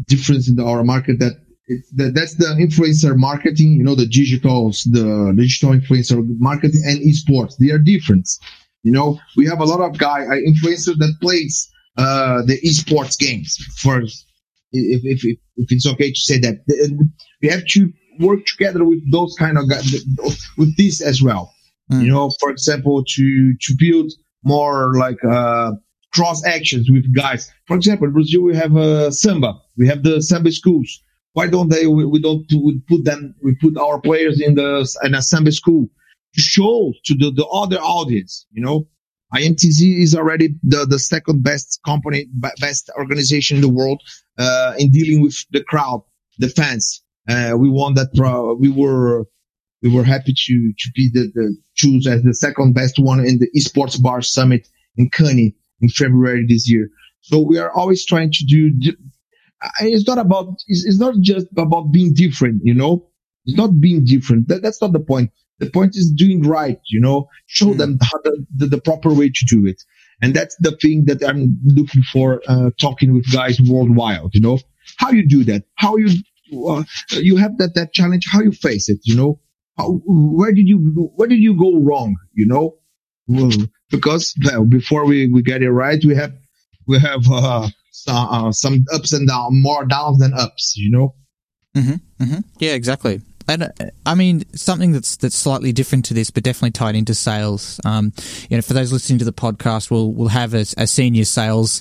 difference in the, our market that the, that's the influencer marketing, you know, the digitals, the digital influencer marketing and esports. They are different. You know, we have a lot of guy uh, influencers that plays uh, the esports games. For if, if, if, if it's okay to say that, we have to work together with those kind of guys, with this as well. Mm. You know, for example, to to build more like uh, cross actions with guys. For example, in Brazil we have uh, samba. We have the samba schools why don't they? We, we don't we put them. We put our players in the an assembly school to show to the, the other audience. You know, INTZ is already the, the second best company, best organization in the world uh, in dealing with the crowd, the fans. Uh, we won that. Pro- we were we were happy to to be the, the choose as the second best one in the esports bar summit in Cannes in February this year. So we are always trying to do it's not about it's, it's, not just about being different you know? It's not being different. That, that's not the point. The point is doing right you know? Show mm. them the, the, the, proper way to do it. And that's the thing that i'm looking for uh, talking with guys worldwide you know? How you do that? How you uh, you have that that challenge how you face it you know? How, where did you where did you go wrong you know? Because well, before we, we get it right we have we have uh, some, uh, some ups and downs, more downs than ups, you know? Mm-hmm, mm-hmm. Yeah, exactly. And uh, I mean, something that's that's slightly different to this, but definitely tied into sales. Um, you know, for those listening to the podcast, we'll we'll have a, a senior sales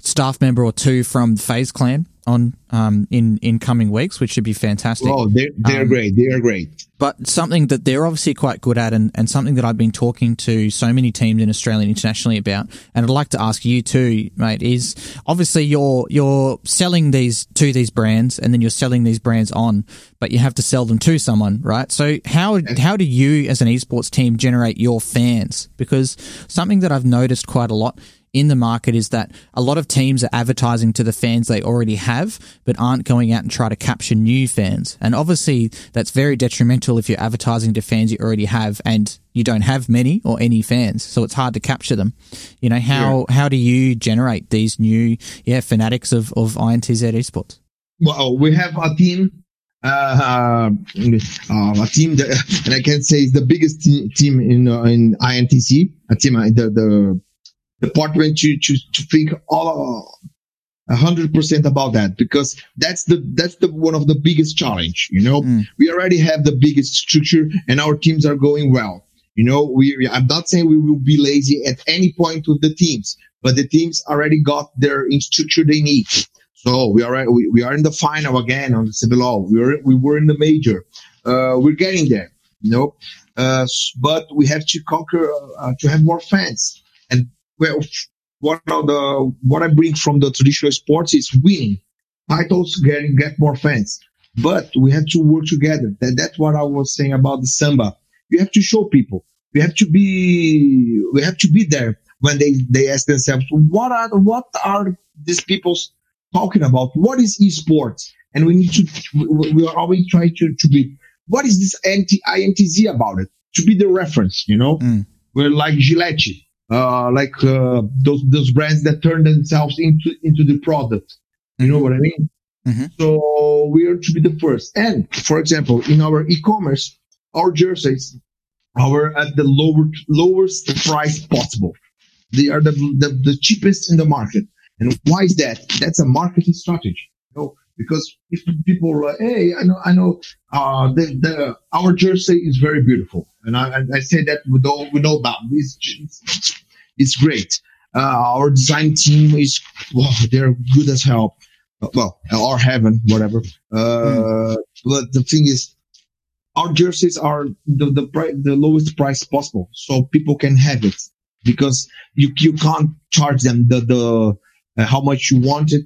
staff member or two from FaZe Clan on um, in in coming weeks, which should be fantastic. Oh, they're they're um, great. They are great. But something that they're obviously quite good at, and, and something that I've been talking to so many teams in Australia and internationally about, and I'd like to ask you too, mate, is obviously you're you're selling these to these brands, and then you're selling these brands on, but you have to sell them to someone, right? So how how do you as an esports team generate your fans? Because something that I've noticed quite a lot in the market is that a lot of teams are advertising to the fans they already have, but aren't going out and try to capture new fans. And obviously, that's very detrimental if you're advertising to fans you already have and you don't have many or any fans, so it's hard to capture them. You know how yeah. how do you generate these new yeah fanatics of of INTZ esports? Well, we have a team. Uh, uh, a team that, and I can say is the biggest te- team in uh, in INTZ. A team, uh, the the department to to to think all hundred percent about that because that's the that's the one of the biggest challenge. You know, mm. we already have the biggest structure and our teams are going well. You know, we I'm not saying we will be lazy at any point with the teams, but the teams already got their structure they need. So we are we, we are in the final again on the CBLOL. We were we were in the major. Uh, we're getting there. You know, uh, but we have to conquer uh, to have more fans. And well, one of the what I bring from the traditional sports is winning titles, getting get more fans. But we have to work together. That, that's what I was saying about the samba. You have to show people. We have to be. We have to be there when they they ask themselves, what are what are these people talking about? What is esports? And we need to. We are always trying to to be. What is this anti INTZ about it? To be the reference, you know. Mm. We're like Gillette uh, like uh, those those brands that turn themselves into into the product. You know what I mean? Mm-hmm. So we are to be the first. And for example, in our e-commerce, our jerseys are at the lower lowest price possible. They are the, the, the cheapest in the market. And why is that? That's a marketing strategy. You know, because if people are like, hey, I know, I know, uh, the, the, our jersey is very beautiful. And I, I say that with all, with doubt. It's, it's great. Uh, our design team is, wow, they're good as hell. Well, or heaven, whatever. Uh, mm. but the thing is, our jerseys are the, the the lowest price possible. So people can have it because you, you can't charge them the, the, uh, how much you want it.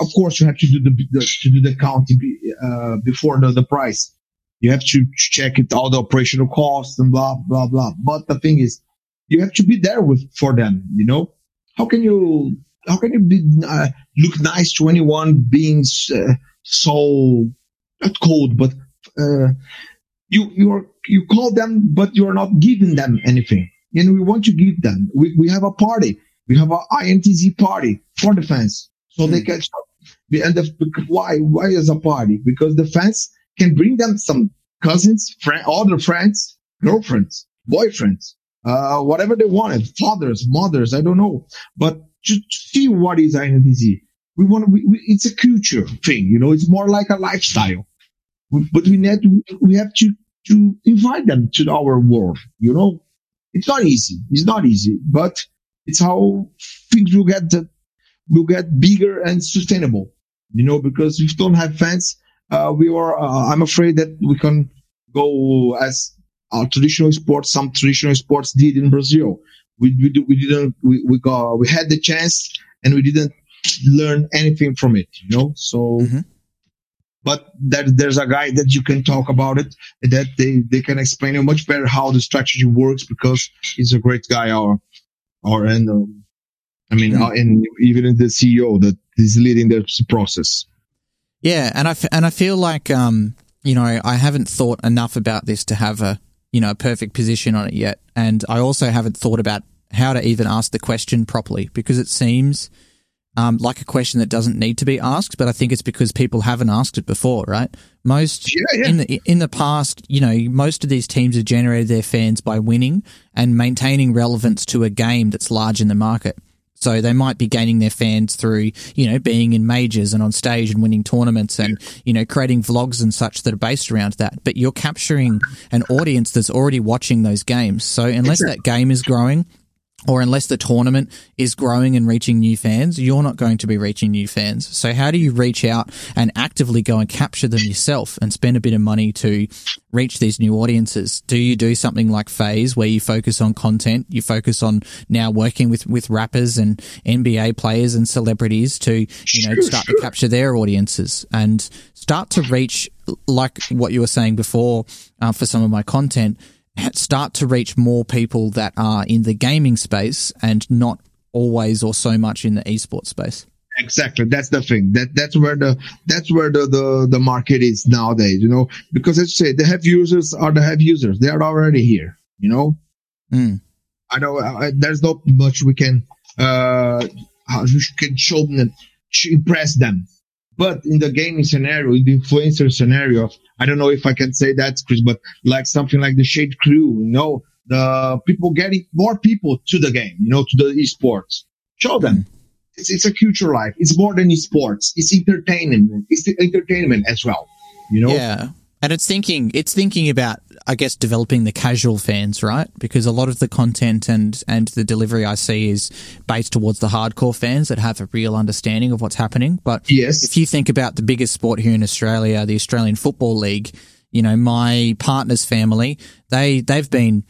Of course, you have to do the, the to do the counting uh, before the, the price. You have to check it all the operational costs and blah blah blah. But the thing is, you have to be there with for them. You know, how can you how can you be uh, look nice to anyone being uh, so not cold, but uh, you you are you call them, but you are not giving them anything. And we want to give them. We we have a party we have a INTZ party for the fans, so mm. they hmm. can. And the, why? Why is a party? Because the fans can bring them some cousins, friend, other friends, girlfriends, boyfriends, uh, whatever they wanted, fathers, mothers, I don't know. But to see what is INTZ, we want. We, we, it's a culture thing, you know. It's more like a lifestyle. But we need to, we have to to invite them to our world. You know, it's not easy. It's not easy, but it's how things will get will get bigger and sustainable. You know, because if we don't have fans, uh, we are. Uh, I'm afraid that we can go as our traditional sports. Some traditional sports did in Brazil. We we, we didn't. We we got we had the chance and we didn't learn anything from it. You know, so. Mm-hmm but there, there's a guy that you can talk about it that they, they can explain you much better how the strategy works because he's a great guy our or and um, I mean, mm. in even in the CEO that is leading this process. Yeah, and I f- and I feel like um, you know I haven't thought enough about this to have a you know a perfect position on it yet, and I also haven't thought about how to even ask the question properly because it seems um, like a question that doesn't need to be asked, but I think it's because people haven't asked it before, right? Most yeah, yeah. in the in the past, you know, most of these teams have generated their fans by winning and maintaining relevance to a game that's large in the market. So they might be gaining their fans through, you know, being in majors and on stage and winning tournaments and, you know, creating vlogs and such that are based around that. But you're capturing an audience that's already watching those games. So unless that game is growing, or unless the tournament is growing and reaching new fans, you're not going to be reaching new fans. So how do you reach out and actively go and capture them yourself and spend a bit of money to reach these new audiences? Do you do something like FaZe where you focus on content? You focus on now working with, with rappers and NBA players and celebrities to, you know, start to capture their audiences and start to reach like what you were saying before uh, for some of my content start to reach more people that are in the gaming space and not always or so much in the esports space. Exactly. That's the thing. That that's where the that's where the, the, the market is nowadays, you know, because as you say, the heavy users are the heavy users. They are already here. You know, Mm. I know uh, there's not much we can uh how we can show them impress them. But in the gaming scenario, in the influencer scenario, I don't know if I can say that, Chris, but like something like the Shade Crew, you know, the people getting more people to the game, you know, to the esports. Show them. It's, it's a future life. It's more than esports. It's entertainment. It's entertainment as well. You know? Yeah. And it's thinking it's thinking about I guess developing the casual fans, right? Because a lot of the content and and the delivery I see is based towards the hardcore fans that have a real understanding of what's happening. But Yes. if you think about the biggest sport here in Australia, the Australian Football League, you know, my partner's family, they they've been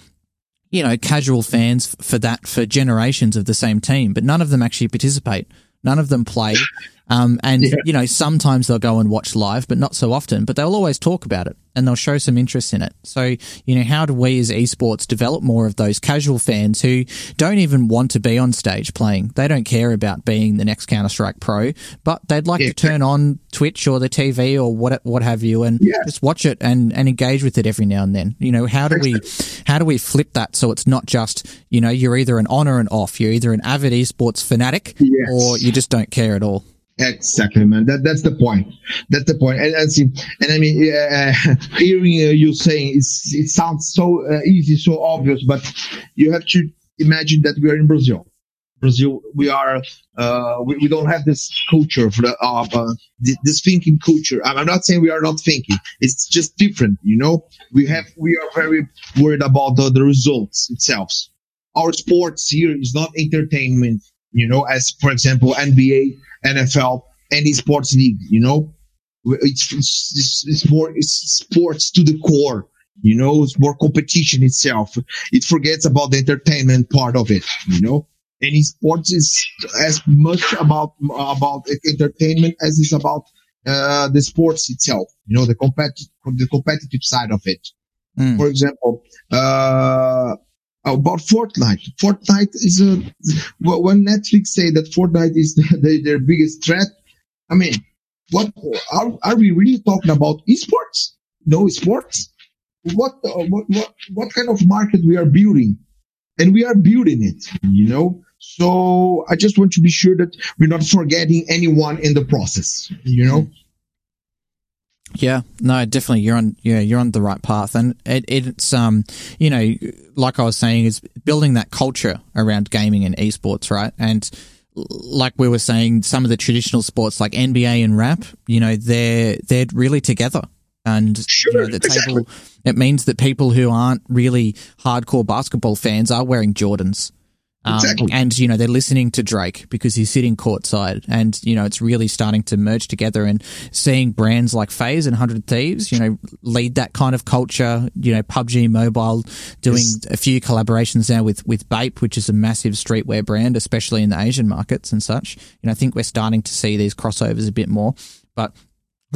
you know, casual fans for that for generations of the same team, but none of them actually participate. None of them play. Um, and, Yeah. you know, sometimes they'll go and watch live, but not so often, but they'll always talk about it and they'll show some interest in it. So, you know, how do we as esports develop more of those casual fans who don't even want to be on stage playing? They don't care about being the next Counter Strike Pro, but they'd like Yeah. to turn on Twitch or the TV or what, what have you and Yeah. just watch it and, and engage with it every now and then. You know, how do we, how do we flip that so it's not just, you know, you're either an on or an off. You're either an avid esports fanatic Yes. or you just don't care at all. Exactly, man. That that's the point. That's the point. And and, see, and I mean, uh, [LAUGHS] hearing uh, you saying it sounds so uh, easy, so obvious, but you have to imagine that we are in Brazil. Brazil, we are, uh, we, we don't have this culture for the, uh, this, this thinking culture. I'm I'm not saying we are not thinking. It's just different, you know. We have, we are very worried about the, the results itself. Our sports here is not entertainment, you know, as for example, NBA, NFL, any sports league, you know, it's, it's, it's more, it's sports to the core, you know, it's more competition itself. It forgets about the entertainment part of it, you know, and sports is as much about, about entertainment as it's about, uh, the sports itself, you know, the competitive, the competitive side of it. Mm. For example, uh, about Fortnite. Fortnite is a when Netflix say that Fortnite is [LAUGHS] the, their biggest threat. I mean, what are, are we really talking about? Esports? No esports. What, uh, what what what kind of market we are building, and we are building it. You know. So I just want to be sure that we're not forgetting anyone in the process. You know. Yeah, no, definitely. You're on, yeah, you're on the right path, and it, it's, um, you know, like I was saying, is building that culture around gaming and esports, right? And like we were saying, some of the traditional sports like NBA and rap, you know, they're they're really together, and Sure, you know, the exactly. table. It means that people who aren't really hardcore basketball fans are wearing Jordans. Um, Exactly. And, you know, they're listening to Drake because he's sitting courtside. And, you know, it's really starting to merge together and seeing brands like FaZe and 100 Thieves, you know, lead that kind of culture. You know, PUBG Mobile doing Yes. a few collaborations now with, with Bape, which is a massive streetwear brand, especially in the Asian markets and such. You know, I think we're starting to see these crossovers a bit more. But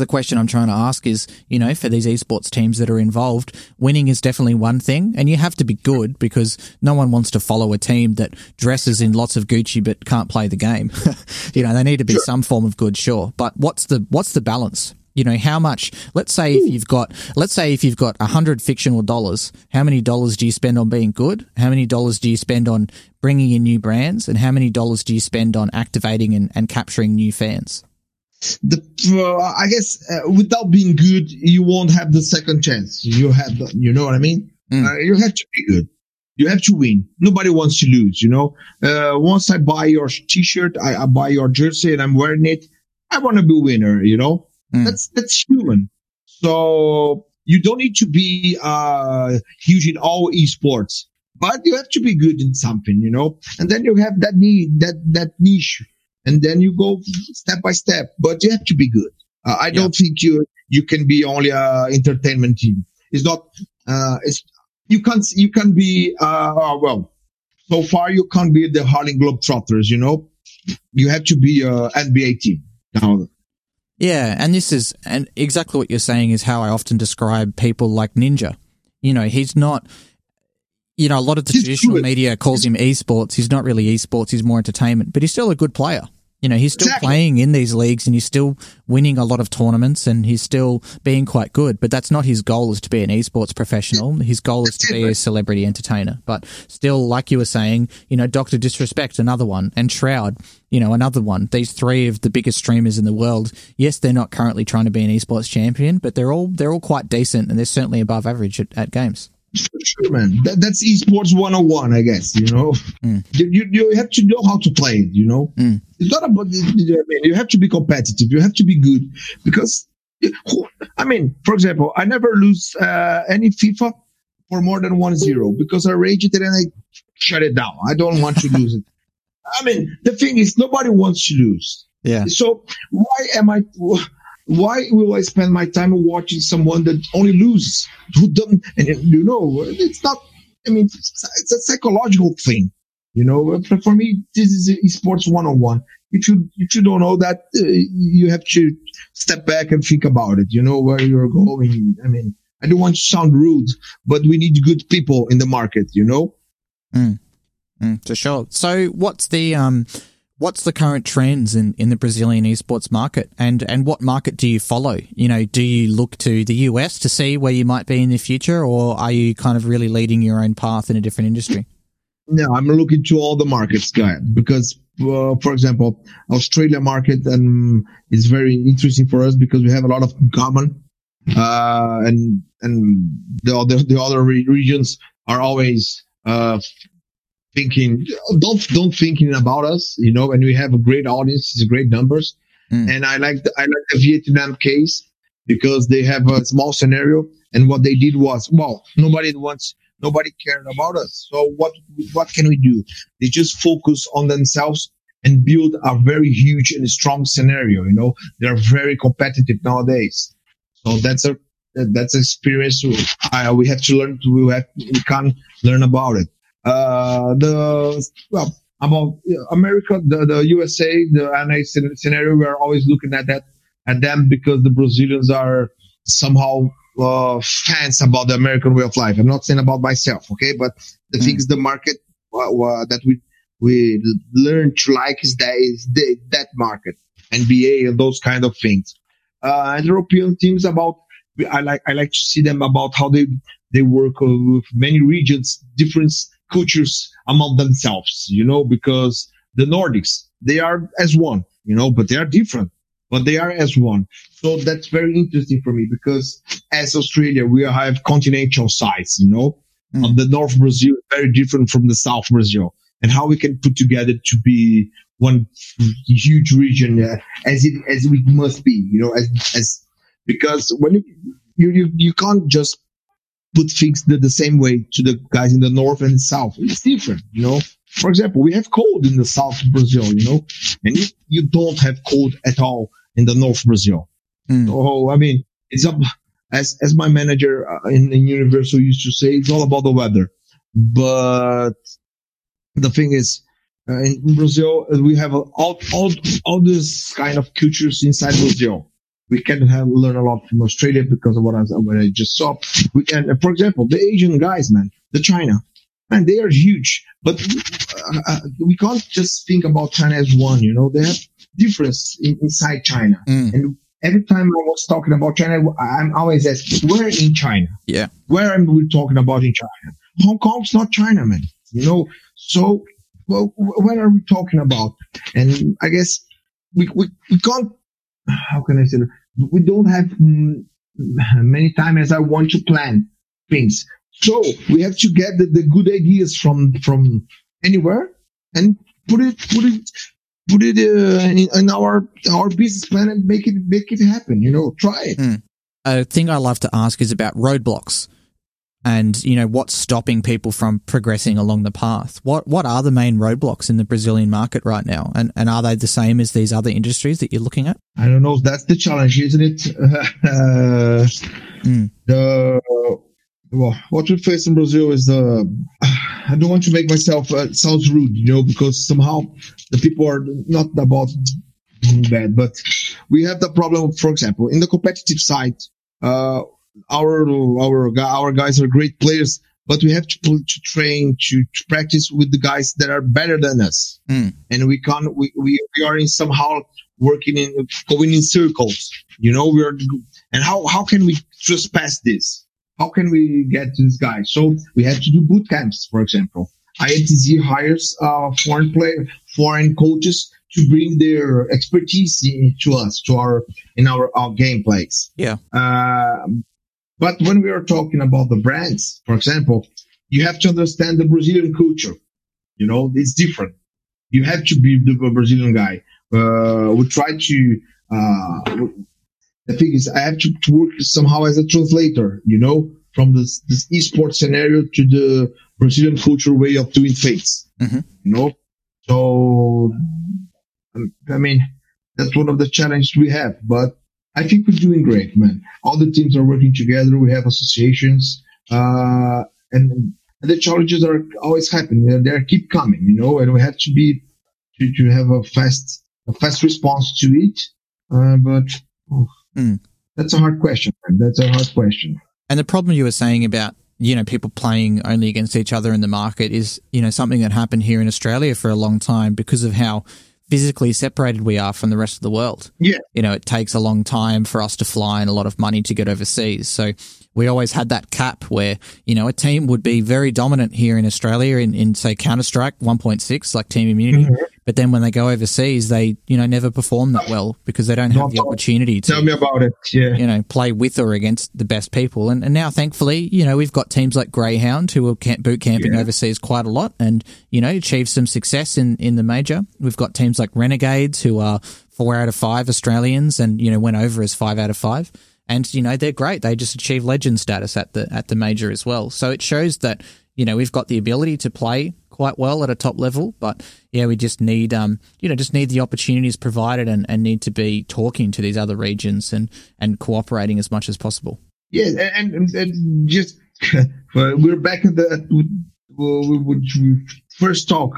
the question I'm trying to ask is, you know, for these esports teams that are involved, winning is definitely one thing, and you have to be good because no one wants to follow a team that dresses in lots of Gucci but can't play the game. [LAUGHS] you know, they need to be some form of good, sure. But what's the what's the balance? You know, how much? Let's say if you've got, let's say if you've got a hundred fictional dollars, how many dollars do you spend on being good? How many dollars do you spend on bringing in new brands? And how many dollars do you spend on activating and, and capturing new fans? The uh, I guess uh, without being good, you won't have the second chance. You have, the, you know what I mean? Mm. Uh, you have to be good. You have to win. Nobody wants to lose. You know. Uh, once I buy your T-shirt, I, I buy your jersey, and I'm wearing it. I want to be a winner. You know. Mm. That's that's human. So you don't need to be uh, huge in all esports, but you have to be good in something. You know, and then you have that need that that niche and then you go step by step. But you have to be good. Uh, I don't think you you can be only a entertainment team. It's not. Uh, it's you can't you can be. Uh, uh, well, so far you can't be the Harlem Globetrotters. You know, you have to be a NBA team. Now, Yeah, and this is and exactly what you're saying is how I often describe people like Ninja. You know, he's not. You know, a lot of the He's traditional good. media calls him esports. He's not really esports. He's more entertainment, but he's still a good player. You know, he's still exactly. playing in these leagues and he's still winning a lot of tournaments and he's still being quite good. But that's not his goal is to be an esports professional. His goal is to be a celebrity entertainer. But still, like you were saying, you know, Dr. Disrespect, another one, and Shroud, you know, another one. These three of the biggest streamers in the world. Yes, they're not currently trying to be an esports champion, but they're all, they're all quite decent and they're certainly above average at, at games. Sure, man. That, that's esports 101, I guess, you know. Mm. You, you have to know how to play it, you know. Mm. It's not about, I mean, you have to be competitive. You have to be good because, I mean, for example, I never lose uh, any FIFA for more than 1-0 because I rage it and I shut it down. I don't want to [LAUGHS] lose it. I mean, the thing is, nobody wants to lose. Yeah. So why am I why will I spend my time watching someone that only loses? Who doesn't, and you know, it's not, I mean, it's a psychological thing, you know, for me, this is esports one on one. If you, if you don't know that, uh, you have to step back and think about it, you know, where you're going. I mean, I don't want to sound rude, but we need good people in the market, you know? Mm. Mm, for sure. So what's the, um, what's the current trends in, in the Brazilian esports market and, and what market do you follow? You know, do you look to the US to see where you might be in the future or are you kind of really leading your own path in a different industry? [LAUGHS] No, I'm looking to all the markets, guy, because, uh, for example, Australia market um, is very interesting for us because we have a lot of common, uh, and, and the other, the other re- regions are always, uh, thinking don't don't thinking about us you know and we have a great audience it's great numbers. Mm. and i like the, i like the vietnam case because they have a small scenario and what they did was well nobody wants nobody cared about us. So what what can we do? They just focus on themselves and build a very huge and strong scenario you know? They're very competitive nowadays. So that's a that's experience we have to learn to we have we can learn about it uh, the well about America, the, the USA, the NA scenario, we're always looking at that at them because the Brazilians are somehow uh, fans about the American way of life. I'm not saying about myself, okay, but the mm. thing is the market uh, that we we learn to like is that is the, that market, NBA and those kind of things. Uh, and European teams about I like I like to see them about how they they work with many regions, different cultures among themselves, you know, because the Nordics, they are as one, you know, but they are different, but they are as one. So that's very interesting for me because as Australia, we have continental sides, you know, mm. the North Brazil very different from the South Brazil and how we can put together to be one huge region uh, as it, as we must be, you know, as, as, because when you, you, you, you can't just put things the, the same way to the guys in the north and south. It's different, you know. For example, we have cold in the south Brazil, you know, and you, you don't have cold at all in the north Brazil. Mm. So, I mean, it's up, as, as my manager uh, in, in Universal used to say, it's all about the weather. But the thing is, uh, in Brazil, we have all, all, all this kind of cultures inside Brazil we can have learn a lot from Australia because of what I, what I just saw. We can, for example, the Asian guys, man, the China, man, they are huge, but uh, uh, we can't just think about China as one. You know, they have difference in, inside China, mm. and every time I was talking about China, I'm always asked, where in China? Yeah, where am we talking about in China? Hong Kong's not China, man. You know, so well, what are we talking about? And I guess we we, we can't. [SIGHS] How can I say? We don't have mm, [SIGHS] many time as I want to plan things. So we have to get the, the good ideas from from anywhere and put it put it put it uh, in, in, our our business plan and make it make it happen. You know, try it. Mm. A thing I love to ask is about roadblocks and you know what's stopping people from progressing along the path? What what are the main roadblocks in the brazilian market right now? And and are they the same as these other industries that you're looking at? I don't know. That's the challenge isn't it? Uh, [LAUGHS] mm. the well what we face in brazil is the [SIGHS] i don't want to make myself uh, sounds rude you know because somehow the people are not about bad but we have the problem for example in the competitive side uh our our our guys are great players, but we have to to train to, to practice with the guys that are better than us, Mm. and we can't. We, we we are in somehow working in going in circles. You know, we are. And how how can we trespass this? How can we get to this guy? So we have to do boot camps, for example. INTZ hires uh, foreign player, foreign coaches to bring their expertise in, to us, to our in our, our gameplays. Yeah. Um, but when we are talking about the brands, for example, you have to understand the Brazilian culture. You know, it's different. You have to be the Brazilian guy. Uh, we try to. Uh, the thing is, I have to work somehow as a translator. You know, from this this esports scenario to the Brazilian culture way of doing things. Mhm. You know, so I mean that's one of the challenges we have. But I think we're doing great, man. All the teams are working together. We have associations, uh, and, and the challenges are always happening. They they keep coming, you know, and we have to be to, to have a fast a fast response to it. Uh, but oh, Mm. that's a hard question. Man. That's a hard question. And the problem you were saying about you know people playing only against each other in the market is you know something that happened here in Australia for a long time because of how physically separated we are from the rest of the world. Yeah. You know, it takes a long time for us to fly and a lot of money to get overseas. So we always had that cap where, you know, a team would be very dominant here in Australia in, in say Counter Strike 1.6, like Team Immunity. Mm-hmm. But then when they go overseas, they, you know, never perform that well because they don't have Not the opportunity to Tell me about it. Yeah. you know, play with or against the best people. And, and now, thankfully, you know, we've got teams like Grayhound who are camp, boot camping Yeah. overseas quite a lot and, you know, achieve some success in, in the major. We've got teams like Renegades who are four out of five Australians and, you know, went over as five out of five. And, you know, they're great. They just achieved legend status at the, at the major as well. So it shows that, you know, we've got the ability to play quite well at a top level, but yeah, we just need, um, you know, just need the opportunities provided and, and need to be talking to these other regions and, and cooperating as much as possible. Yeah, and, and, just [LAUGHS] we're back at the we would we first talk.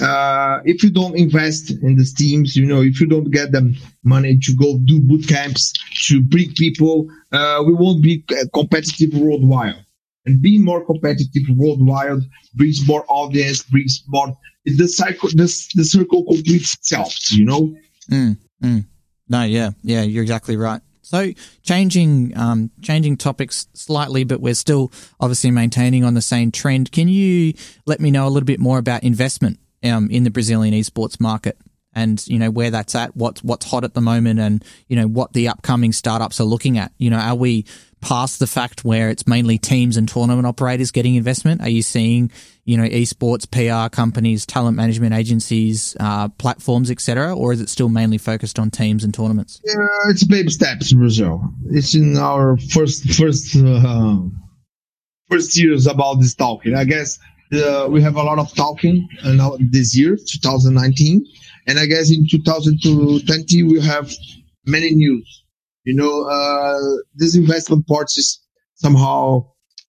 Uh, if you don't invest in the teams, you know, if you don't get them money to go do boot camps to bring people, uh, we won't be competitive worldwide. And being more competitive worldwide brings more audience, brings more. The cycle, this the circle completes itself. You know. Mm, mm. No, yeah, yeah, you're exactly right. So changing, um, changing topics slightly, but we're still obviously maintaining on the same trend. Can you let me know a little bit more about investment um, in the Brazilian esports market? And you know where that's at, what's what's hot at the moment, and you know what the upcoming startups are looking at. You know, are we past the fact where it's mainly teams and tournament operators getting investment? Are you seeing, you know, esports PR companies, talent management agencies, uh, platforms, etc., or is it still mainly focused on teams and tournaments? Yeah, it's baby steps in Brazil. It's in our first first uh, first years about this talking. I guess uh, we have a lot of talking now this year, 2019, and I guess in 2020 we have many news. You know, uh, this investment part is somehow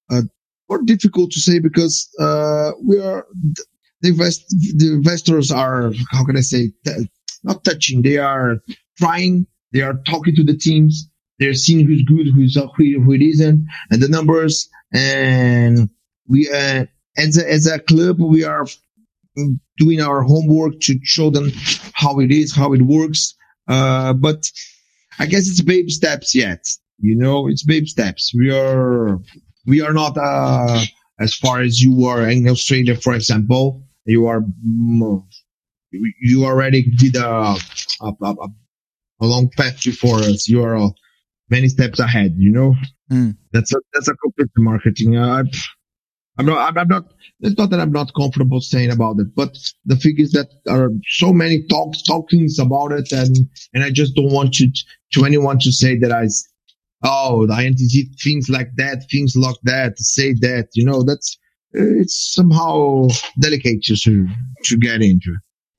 uh, more difficult to say because uh, we are the invest the investors are how can I say t- not touching. They are trying. They are talking to the teams. They're seeing who's good, who's uh, who, who it isn't, and the numbers. And we, uh, as a, as a club, we are doing our homework to show them how it is, how it works. Uh, but I guess it's baby steps yet. You know, it's baby steps. We are, we are not, uh, as far as you are in Australia, for example. You are, you already did a, a, a, a long path before us. You are uh, many steps ahead, you know? Mm. That's a, that's a complete marketing. Uh, I'm not, I'm, not, it's not that I'm not comfortable saying about it, but the thing is that there are so many talks, talkings about it. And, and I just don't want to, to anyone to say that I, oh, the INTZ things like that, things like that, say that, you know, that's, it's somehow delicate to, to get into.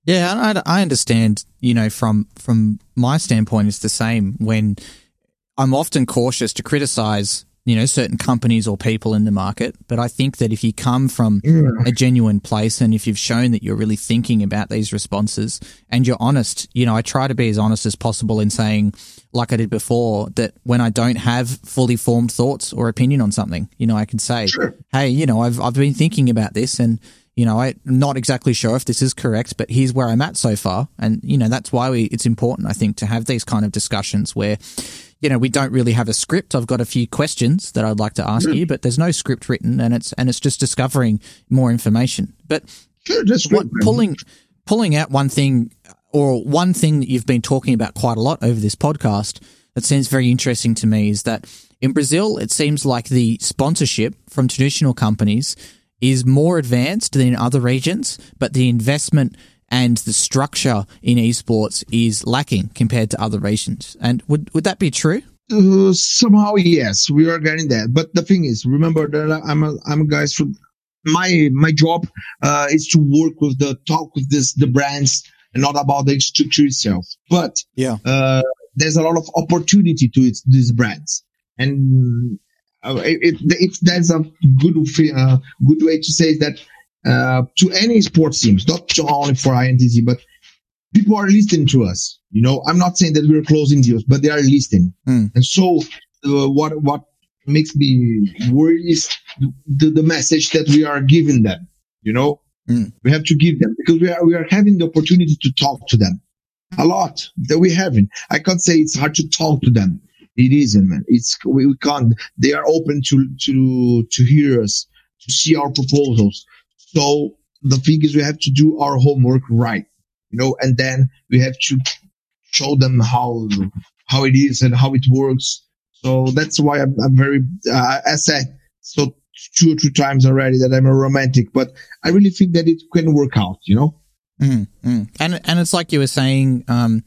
Yeah, I, I understand. You know, from from my standpoint, it's the same. When I'm often cautious to criticize you know, certain companies or people in the market. But I think that if you come from Yeah. a genuine place and if you've shown that you're really thinking about these responses and you're honest, you know, I try to be as honest as possible in saying, like I did before, that when I don't have fully formed thoughts or opinion on something, you know, I can say, Sure. hey, you know, I've, I've been thinking about this and, you know, I'm not exactly sure if this is correct, but here's where I'm at so far. And, you know, that's why we, it's important, I think, to have these kind of discussions where, you know, we don't really have a script. I've got a few questions that I'd like to ask you, hmm. but there's no script written and it's, and it's just discovering more information. But Sure, what, pulling, pulling out one thing or one thing that you've been talking about quite a lot over this podcast that seems very interesting to me is that in Brazil, it seems like the sponsorship from traditional companies is more advanced than in other regions, but the investment and the structure in esports is lacking compared to other regions. And would, would that be true? Uh, somehow, yes, we are getting that. But the thing is, remember that I'm a, I'm a guys from my my job uh, is to work with the talk with this the brands and not about the structure itself. But Yeah. uh, there's a lot of opportunity to it, these brands, and uh, it, it, if there's a good uh, good way to say that uh, to any sports teams, not only for INTZ, but people are listening to us. You know, I'm not saying that we're closing deals, but they are listening. Mm. And so, uh, what what makes me worry is the, the message that we are giving them. You know, Mm. we have to give them because we are we are having the opportunity to talk to them a lot that we haven't. I can't say it's hard to talk to them. It isn't, man. It's we, we can't. They are open to to to hear us, to see our proposals. So the thing is, we have to do our homework right, you know, and then we have to show them how how it is and how it works. So that's why I'm, I'm very, uh, I said so two or three times already that I'm a romantic, but I really think that it can work out, you know. Mm, mm. And and it's like you were saying, um,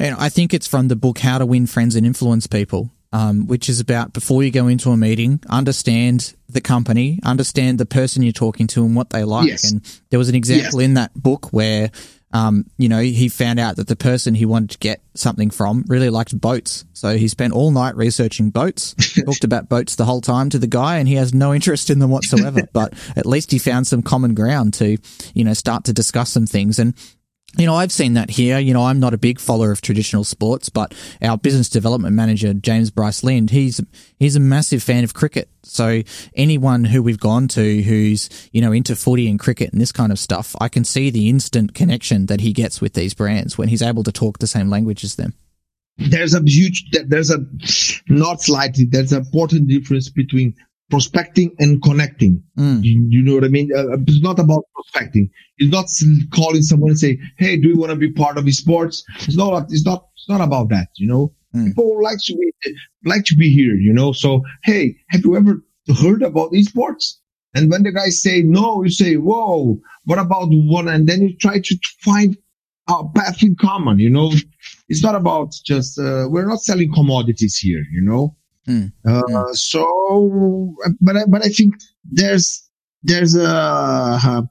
you know, I think it's from the book How to Win Friends and Influence People, um, which is about before you go into a meeting, understand the company, understand the person you're talking to and what they like. Yes. And there was an example in that book where, um, you know, he found out that the person he wanted to get something from really liked boats. So he spent all night researching boats, [LAUGHS] talked about boats the whole time to the guy, and he has no interest in them whatsoever. [LAUGHS] but at least he found some common ground to, you know, start to discuss some things. And you know, I've seen that here. You know, I'm not a big follower of traditional sports, but our business development manager, James Bryce Lind, he's, he's a massive fan of cricket. So anyone who we've gone to who's, you know, into footy and cricket and this kind of stuff, I can see the instant connection that he gets with these brands when he's able to talk the same language as them. There's a huge, there's a, not slightly, there's an important difference between prospecting and connecting. Mm. You, you know what I mean? Uh, it's not about prospecting. It's not calling someone and say, "Hey, do you want to be part of esports?" It's not. It's not. It's not about that. You know, Mm. people like to be like to be here. You know, so hey, have you ever heard about esports? And when the guys say no, you say, "Whoa, what about one?" And then you try to find a path in common. You know, it's not about just uh, we're not selling commodities here. You know. Mm. Uh, so, but I, but I think there's there's a uh,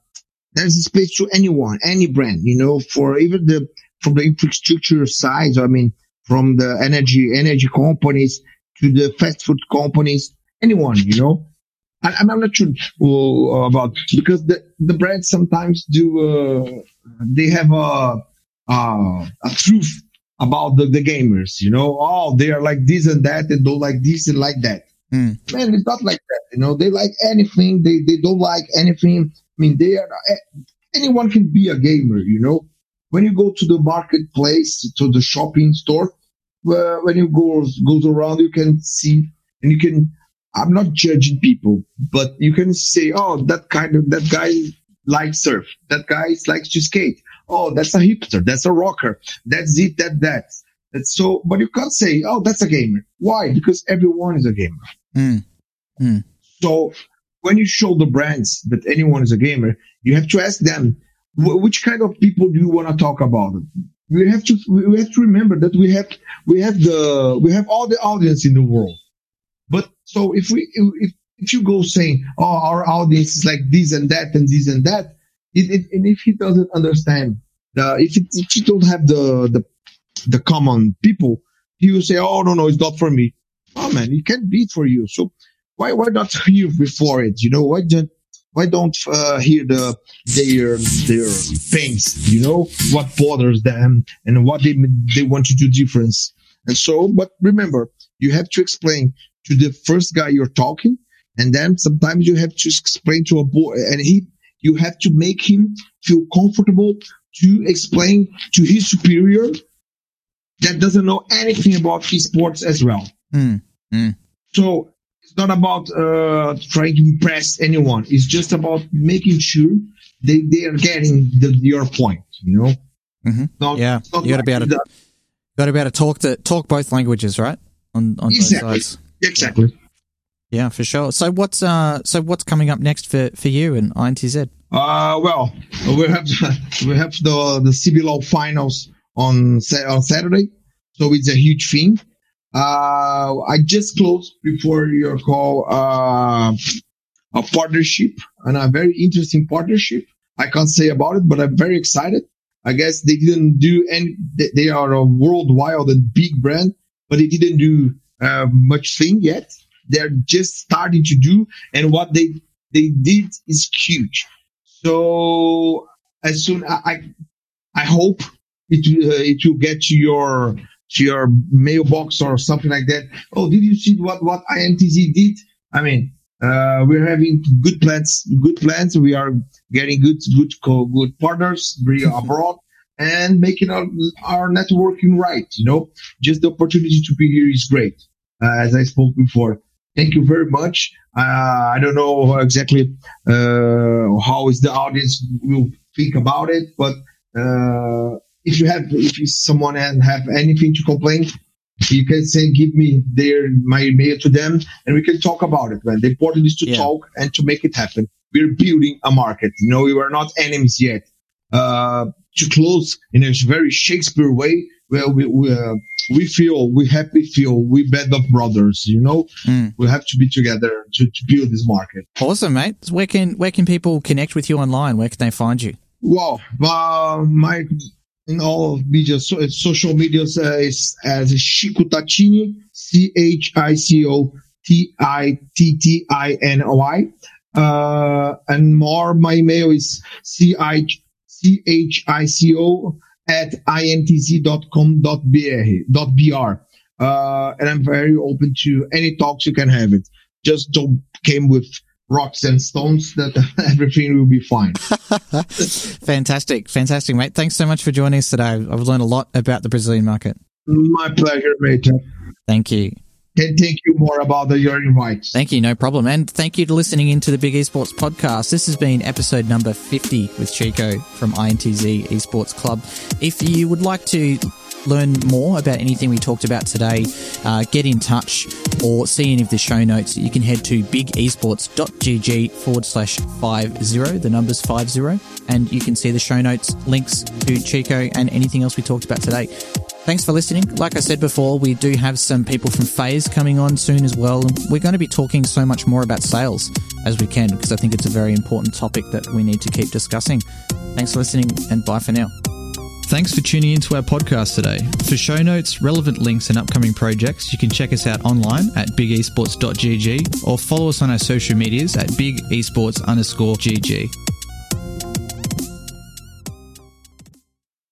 there's a space to anyone, any brand, you know, for even the from the infrastructure side. I mean, from the energy energy companies to the fast food companies, anyone, you know. I, I'm I'm not sure uh, about because the the brands sometimes do uh, they have a uh, a truth about the, the gamers, you know. Oh, they are like this and that, and don't like this and like that. Mm. Man, it's not like that. You know, they like anything. They they don't like anything. I mean, they are eh, anyone can be a gamer. You know, when you go to the marketplace, to the shopping store, uh, when you go goes around, you can see and you can. I'm not judging people, but you can say, oh, that kind of that guy likes surf. That guy likes to skate. Oh, that's a hipster. That's a rocker. That's it. That that. That's so. But you can't say, oh, that's a gamer. Why? Because everyone is a gamer. Mm. So when you show the brands that anyone is a gamer, you have to ask them which kind of people do you want to talk about. We have to we have to remember that we have we have the we have all the audience in the world. But so if we if if you go saying oh our audience is like this and that and this and that, it, it, and if he doesn't understand the if it, if you don't have the the the common people, he will say oh no no it's not for me. oh man, it can be for you. So why why not [LAUGHS] hear before it? You know, why don't why don't uh, hear the their their pains? You know what bothers them and what they they want to do difference. And so, but remember, you have to explain to the first guy you're talking, and then sometimes you have to explain to a boy, and he you have to make him feel comfortable to explain to his superior that doesn't know anything about esports as well. Mm, mm. So it's not about uh, trying to impress anyone. It's just about making sure they, they are getting the, your point. You know. Mm-hmm. Not, yeah, you got to be able to got to be able to talk to talk both languages, right? On on exactly. both sides. Exactly. Yeah, for sure. So what's uh so what's coming up next for for you and INTZ? Uh well, we have [LAUGHS] we have the the CBLOL finals on on Saturday, so it's a huge thing. Uh, I just closed before your call uh, a partnership and a very interesting partnership. I can't say about it, but I'm very excited. I guess they didn't do any. They are a worldwide and big brand, but they didn't do uh, much thing yet. They're just starting to do, and what they they did is huge. So as soon I I, hope it uh, it will get to your to your mailbox or something like that. Oh, did you see what what INTZ did? I mean, uh, we're having good plans, good plans. We are getting good, good, good partners abroad and making our, our networking right. You know, just the opportunity to be here is great. Uh, as I spoke before. Thank you very much. Uh, I don't know exactly uh, how is the audience will think about it, but uh, if you have, if someone have anything to complain, you can say, give me their my email to them, and we can talk about it. Man, the important is to yeah. talk and to make it happen. We're building a market. You know, we are not enemies yet. Uh, to close in a very Shakespeare way, well, we we, uh, we feel we happy feel we bed of brothers. You know, mm. we have to be together to, to build this market. Awesome, mate. Where can where can people connect with you online? Where can they find you? Well, uh, my in all media, so, social medias uh, is as Chico Tattini, C H I C O T I T T I N O I. Uh, and more, my email is C I C H I C O at intz.com.br. Uh, and I'm very open to any talks you can have it. Just don't came with rocks and stones that [LAUGHS] everything will be fine. [LAUGHS] fantastic. Fantastic, mate. Thanks so much for joining us today. I've learned a lot about the Brazilian market. My pleasure, mate. Thank you. Thank you more about the, your invite. Thank you, no problem. And thank you to listening into the Big Esports podcast. This has been episode number 50 with Chico from INTZ Esports Club. If you would like to learn more about anything we talked about today, uh, get in touch or see any of the show notes, you can head to bigesports.gg forward slash 50, the number's 50, and you can see the show notes, links to Chico and anything else we talked about today. Thanks for listening. Like I said before, we do have some people from FaZe coming on soon as well. We're going to be talking so much more about sales as we can because I think it's a very important topic that we need to keep discussing. Thanks for listening and bye for now. Thanks for tuning into our podcast today. For show notes, relevant links, and upcoming projects, you can check us out online at bigesports.gg or follow us on our social medias at bigesports underscore gg.